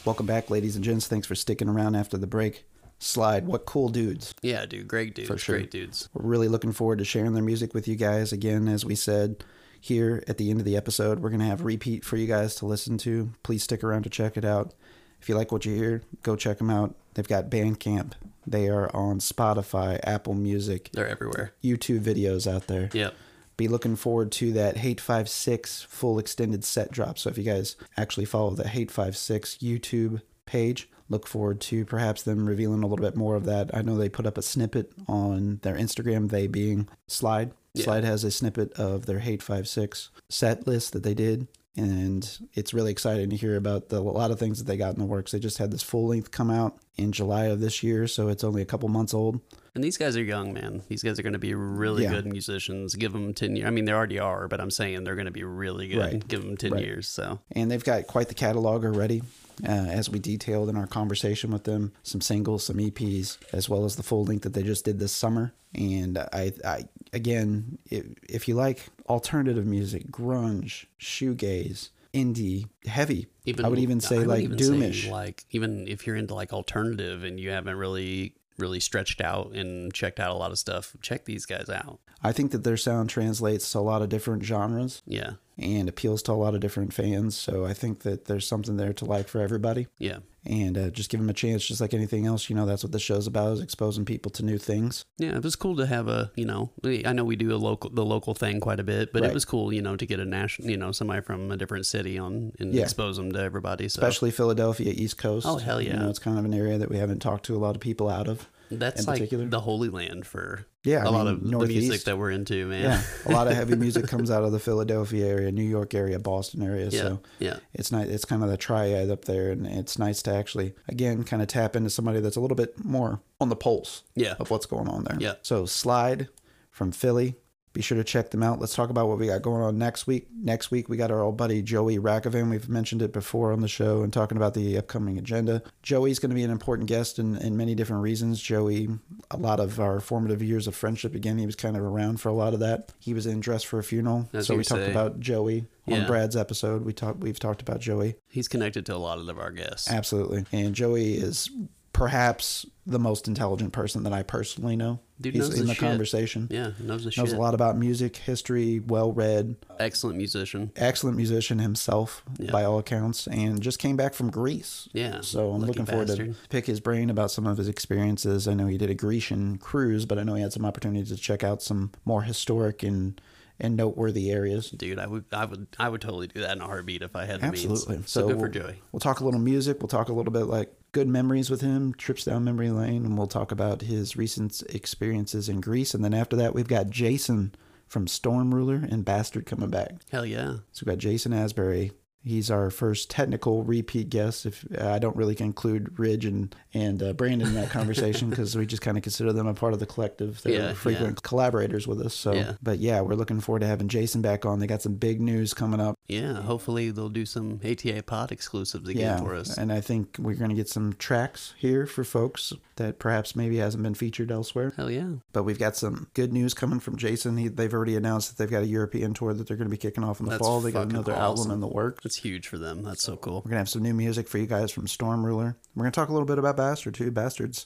Welcome back, ladies and gents. Thanks for sticking around after the break. Slide, what cool dudes. Yeah, dude, great dudes, For sure. great dudes. We're really looking forward to sharing their music with you guys. Again, as we said here at the end of the episode, we're going to have repeat for you guys to listen to. Please stick around to check it out. If you like what you hear, go check them out. They've got Bandcamp. They are on Spotify, Apple Music, They're everywhere. YouTube videos out there. Yep. Be looking forward to that hate5six full extended set drop. So if you guys actually follow the hate5six YouTube page, look forward to perhaps them revealing a little bit more of that. I know they put up a snippet on their Instagram, they being Slide. Yeah. Slide has a snippet of their hate5six set list that they did. And it's really exciting to hear about the, a lot of things that they got in the works. They just had this full length come out in July of this year, so it's only a couple months old. And these guys are young, man. These guys are going to be really Yeah. good musicians. Give them 10 years. I mean, they already are, but I'm saying they're going to be really good. Right. Give them 10 Right. years. So, and they've got quite the catalog already. Uh, as we detailed in our conversation with them, some singles, some EPs, as well as the full length that they just did this summer. And I, I again, if, if you like alternative music, grunge, shoegaze, indie, heavy, even, I would even say would like even say, doomish. like, even if you're into like alternative and you haven't really, really stretched out and checked out a lot of stuff, check these guys out. I think that their sound translates to a lot of different genres Yeah. And appeals to a lot of different fans. So I think that there's something there to like for everybody. Yeah. And uh, just give them a chance, just like anything else. You know, that's what the show's about: is exposing people to new things. Yeah, it was cool to have a, you know, I know we do a local, the local thing quite a bit, but Right. it was cool, you know, to get a national, you know, somebody from a different city on and Yeah. expose them to everybody. So especially Philadelphia, East Coast. Oh, hell yeah. You know, it's kind of an area that we haven't talked to a lot of people out of. That's like particular. the holy land for Yeah, a I lot mean, of the music that we're into, man. Yeah, a lot of heavy music comes out of the Philadelphia area, New York area, Boston area. yeah, So yeah. it's nice. It's kind of the triad up there, and it's nice to actually again kind of tap into somebody that's a little bit more on the pulse Yeah. of what's going on there. Yeah. So slide from Philly. Be sure to check them out. Let's talk about what we got going on next week. Next week, we got our old buddy Joey Rakovan. We've mentioned it before on the show and talking about the upcoming agenda. Joey's going to be an important guest in, in many different reasons. Joey, a lot of our formative years of friendship, again, he was kind of around for a lot of that. He was in Dress for a Funeral. So we talked say. about Joey on Yeah. Brad's episode. We talked, we've talked about Joey. He's connected to a lot of our guests. Absolutely. And Joey is perhaps the most intelligent person that I personally know. Dude He's knows in the shit. conversation. Yeah, knows the Knows shit. a lot about music, history, well read, Excellent musician. excellent musician himself Yeah. by all accounts, and just came back from Greece. Yeah, So I'm looking forward bastard. to pick his brain about some of his experiences. I know he did a Grecian cruise, but I know he had some opportunity to check out some more historic and and noteworthy areas. Dude, I would, I would, I would totally do that in a heartbeat if I had the Absolutely. means. So, good for we'll, Joey. We'll talk a little music. We'll talk a little bit like good memories with him, trips down memory lane, and we'll talk about his recent experiences in Greece. And then after that, we've got Jason from Storm Ruler and Bastard coming back. Hell yeah. So we've got Jason Asbury. He's our first technical repeat guest. If uh, I don't really include Ridge and and uh, Brandon in that conversation because we just kind of consider them a part of the collective. They're Yeah, frequent collaborators with us. So, Yeah. but yeah, we're looking forward to having Jason back on. They got some big news coming up. Yeah, hopefully they'll do some ATI pod exclusives again yeah, for us. and I think we're going to get some tracks here for folks that perhaps maybe hasn't been featured elsewhere. Hell yeah. But we've got some good news coming from Jason. He, they've already announced that they've got a European tour that they're going to be kicking off in the That's fall. They got another awesome. album in the works. That's huge for them. That's so cool. We're gonna have some new music for you guys from Storm Ruler. We're gonna talk a little bit about Bastard too. Bastards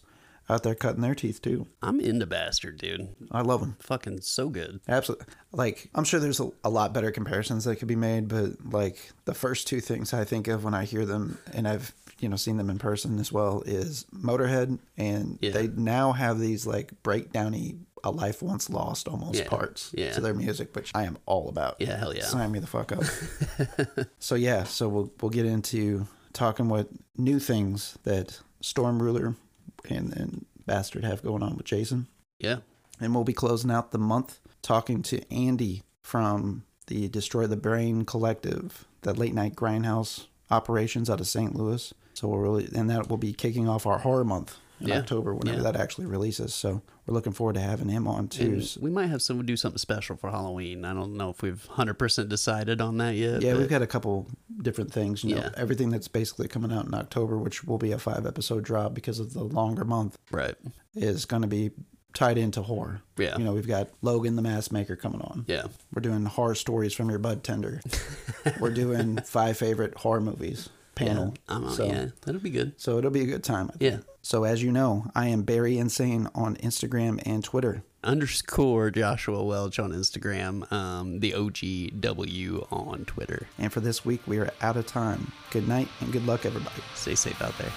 out there cutting their teeth too. I'm into Bastard, dude. I love them. Fucking so good. Absolutely. Like I'm sure there's a, a lot better comparisons that could be made, but like the first two things I think of when I hear them, and I've you know seen them in person as well, is Motorhead, and Yeah. they now have these like breakdowny. A life once lost, almost Yeah. parts Yeah. to their music, which I am all about. Yeah, hell yeah. Sign me the fuck up. so yeah, so we'll we'll get into talking what new things that Storm Ruler and, and Bastard have going on with Jason. Yeah. And we'll be closing out the month talking to Andy from the Destroy the Brain Collective, the late night grindhouse operations out of St. Louis. So we'll really, and that will be kicking off our horror month in Yeah. October whenever Yeah. that actually releases. So we're looking forward to having him on too. So- we might have someone do something special for Halloween. I don't know if we've 100% decided on that yet. yeah, but we've got a couple different things. You know, Yeah. everything that's basically coming out in October, which will be a five episode drop because of the longer month, Right. is going to be tied into horror. Yeah. You know, we've got Logan the Mask Maker coming on. Yeah. We're doing horror stories from your bud tender. We're doing five favorite horror movies panel. Um, so, yeah, that'll be good. so it'll be a good time. I think. Yeah. So as you know, I am Barry Insane on Instagram and Twitter. Underscore Joshua Welch on Instagram, um, the OGW on Twitter. And for this week, we are out of time. Good night and good luck, everybody. Stay safe out there.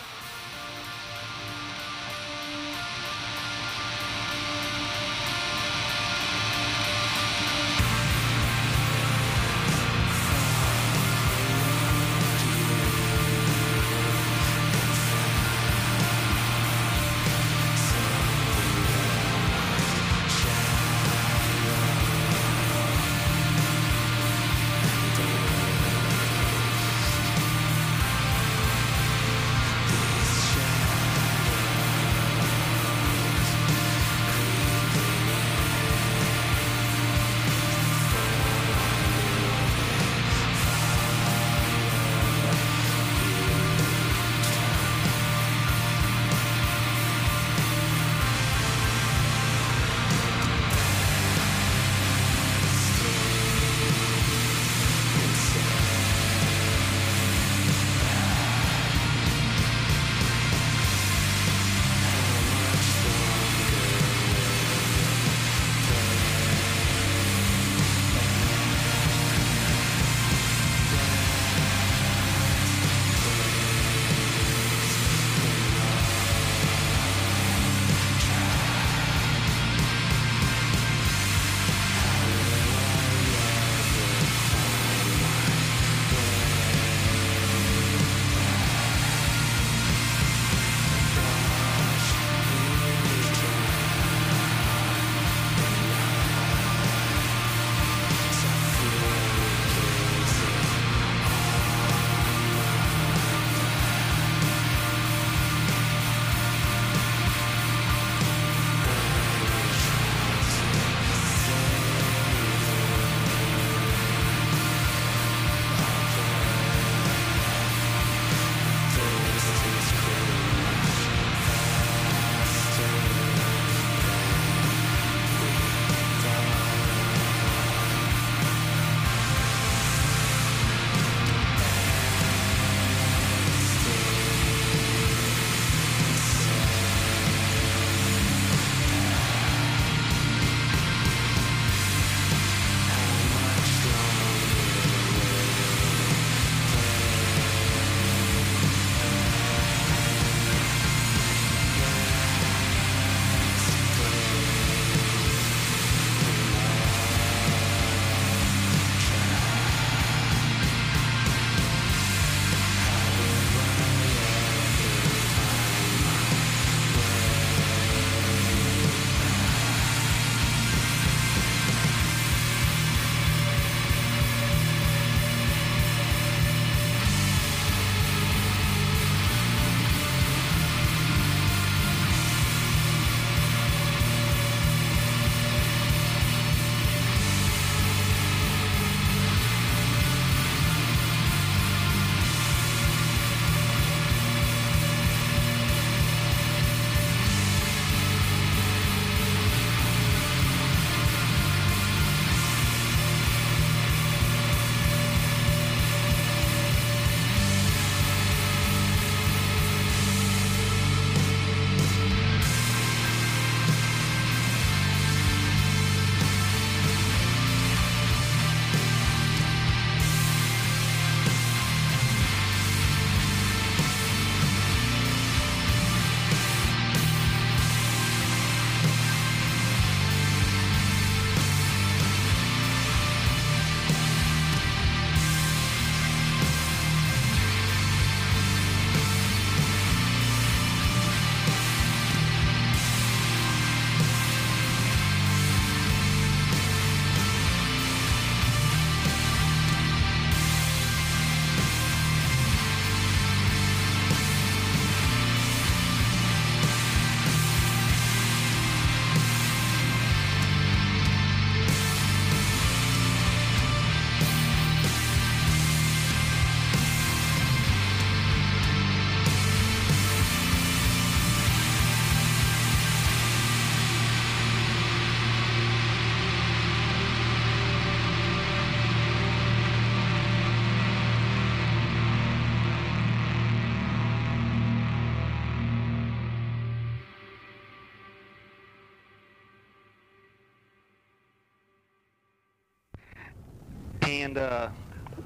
And uh,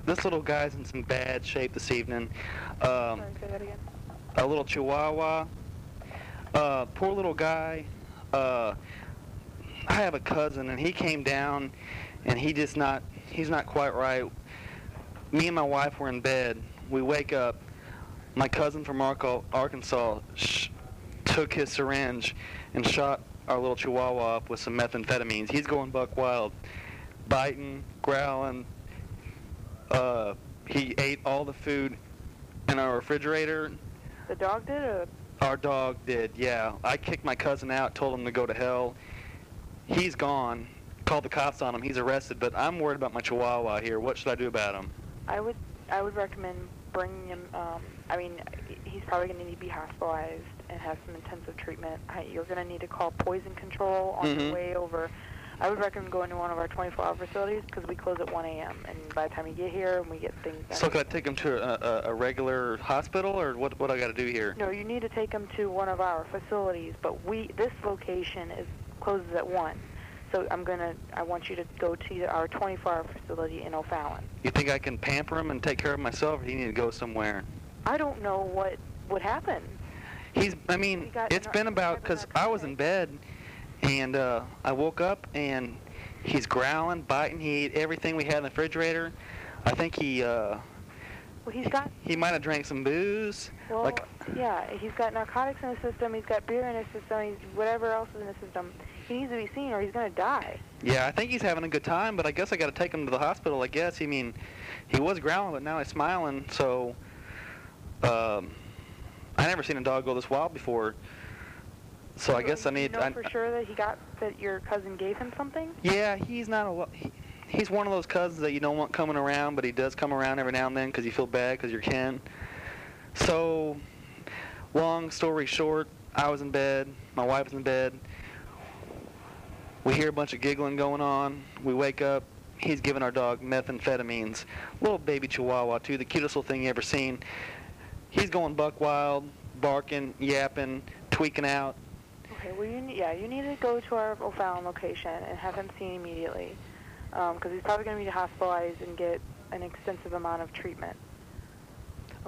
this little guy's in some bad shape this evening. Um, Sorry, say that again. a little chihuahua. Uh, poor little guy. Uh, I have a cousin, and he came down, and he just not. He's not quite right. Me and my wife were in bed. We wake up. My cousin from Arkansas sh- took his syringe and shot our little chihuahua up with some methamphetamines. He's going buck wild, biting, growling. Uh, he ate all the food in our refrigerator. The dog did or Our dog did, yeah. I kicked my cousin out, told him to go to hell. He's gone. Called the cops on him. He's arrested, but I'm worried about my chihuahua here. What should I do about him? I would I would recommend bringing him. Um, I mean, he's probably going to need to be hospitalized and have some intensive treatment. You're going to need to call poison control on Mhm. the way over. I would recommend going to one of our 24-hour facilities because we close at 1 a.m. And by the time you get here and we get things done. So could I take him to a, a, regular hospital, or what? What I got to do here? No, you need to take him to one of our facilities, but we this location is closes at one. So I'm gonna I want you to go to our 24-hour facility in O'Fallon. You think I can pamper him and take care of myself, or do you need to go somewhere? I don't know what would happen. He's. I mean, it's been about because I was in bed, and uh, I woke up and he's growling, biting. He ate everything we had in the refrigerator. I think he. Uh, Well, he's got He might have drank some booze. well, like yeah, he's got narcotics in his system. He's got beer in his system. He's whatever else is in his system. He needs to be seen, or he's gonna die. Yeah, I think he's having a good time, but I guess I got to take him to the hospital. I guess. I mean, he was growling, but now he's smiling. So, um, I never seen a dog go this wild before. So I guess I you need. know I, for sure that he got that your cousin gave him something. Yeah, he's not a. He, he's one of those cousins that you don't want coming around, but he does come around every now and then because you feel bad because you're kin. So, long story short, I was in bed. My wife was in bed. We hear a bunch of giggling going on. We wake up. He's giving our dog methamphetamines. Little baby chihuahua, too, the cutest little thing you ever seen. He's going buck wild, barking, yapping, tweaking out. Okay, well, you yeah, you need to go to our O'Fallon location and have him seen immediately, because he's probably going to be hospitalized and get an extensive amount of treatment.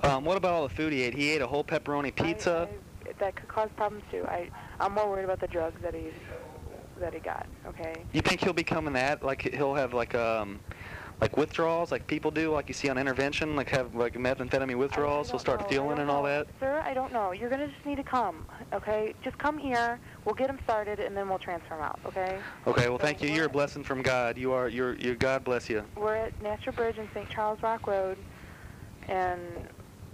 Um, what about all the food he ate? He ate a whole pepperoni I- pizza. I- that could cause problems too. I I'm more worried about the drugs that he that he got. Okay. You think he'll be coming that like he'll have like um like withdrawals like people do like you see on intervention like have like methamphetamine withdrawals I he'll start know. Feeling and all that Sir, I don't know. You're gonna just need to come. Okay. Just come here. We'll get him started and then we'll transfer him out. Okay. okay well So thank you you're a blessing from God you are you're you God bless you We're at Natural Bridge and St. Charles Rock Road, and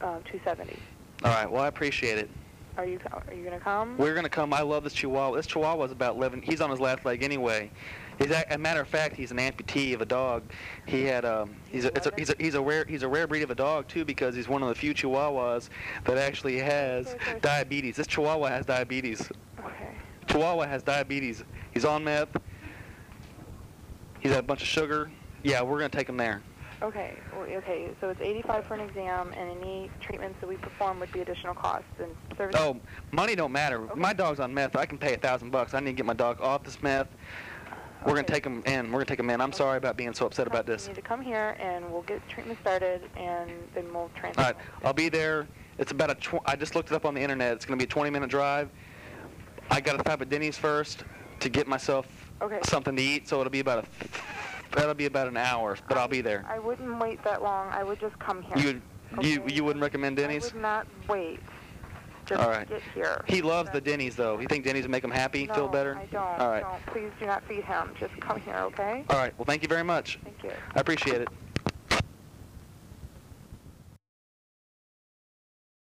um, 270. all right well I appreciate it Are you are you gonna come? we're gonna come I love this Chihuahua this Chihuahua's about 11 he's on his last leg anyway he's a, a matter of fact he's an amputee of a dog he had um he's a, it's a, he's a he's a rare he's a rare breed of a dog too because he's one of the few Chihuahuas that actually has diabetes this Chihuahua has diabetes Okay. Chihuahua has diabetes. He's on meth. He's had a bunch of sugar. Yeah, we're gonna take him there. Okay. Okay. So it's 85 for an exam, and any treatments that we perform would be additional costs and service. Oh, money don't matter. Okay. My dog's on meth. I can pay a thousand bucks. I need to get my dog off this meth. We're gonna take him in. We're gonna take him in. I'm sorry about being so upset about this. You need to come here, and we'll get treatment started, and then we'll transfer. All right. I'll be there. It's about a. Tw- I just looked it up on the internet. It's gonna be a 20 minute drive. I gotta stop at Denny's first to get myself Okay. something to eat. So it'll be about a. That'll be about an hour, but I'll be there. I wouldn't wait that long. I would just come here. You you you wouldn't recommend Denny's? I would not wait. Just All right. get here. He loves the Denny's though. You think Denny's will make him happy, no, feel better? I don't. All right. Don't. Please do not feed him. Just come here, okay? All right. Well, thank you very much. Thank you. I appreciate it.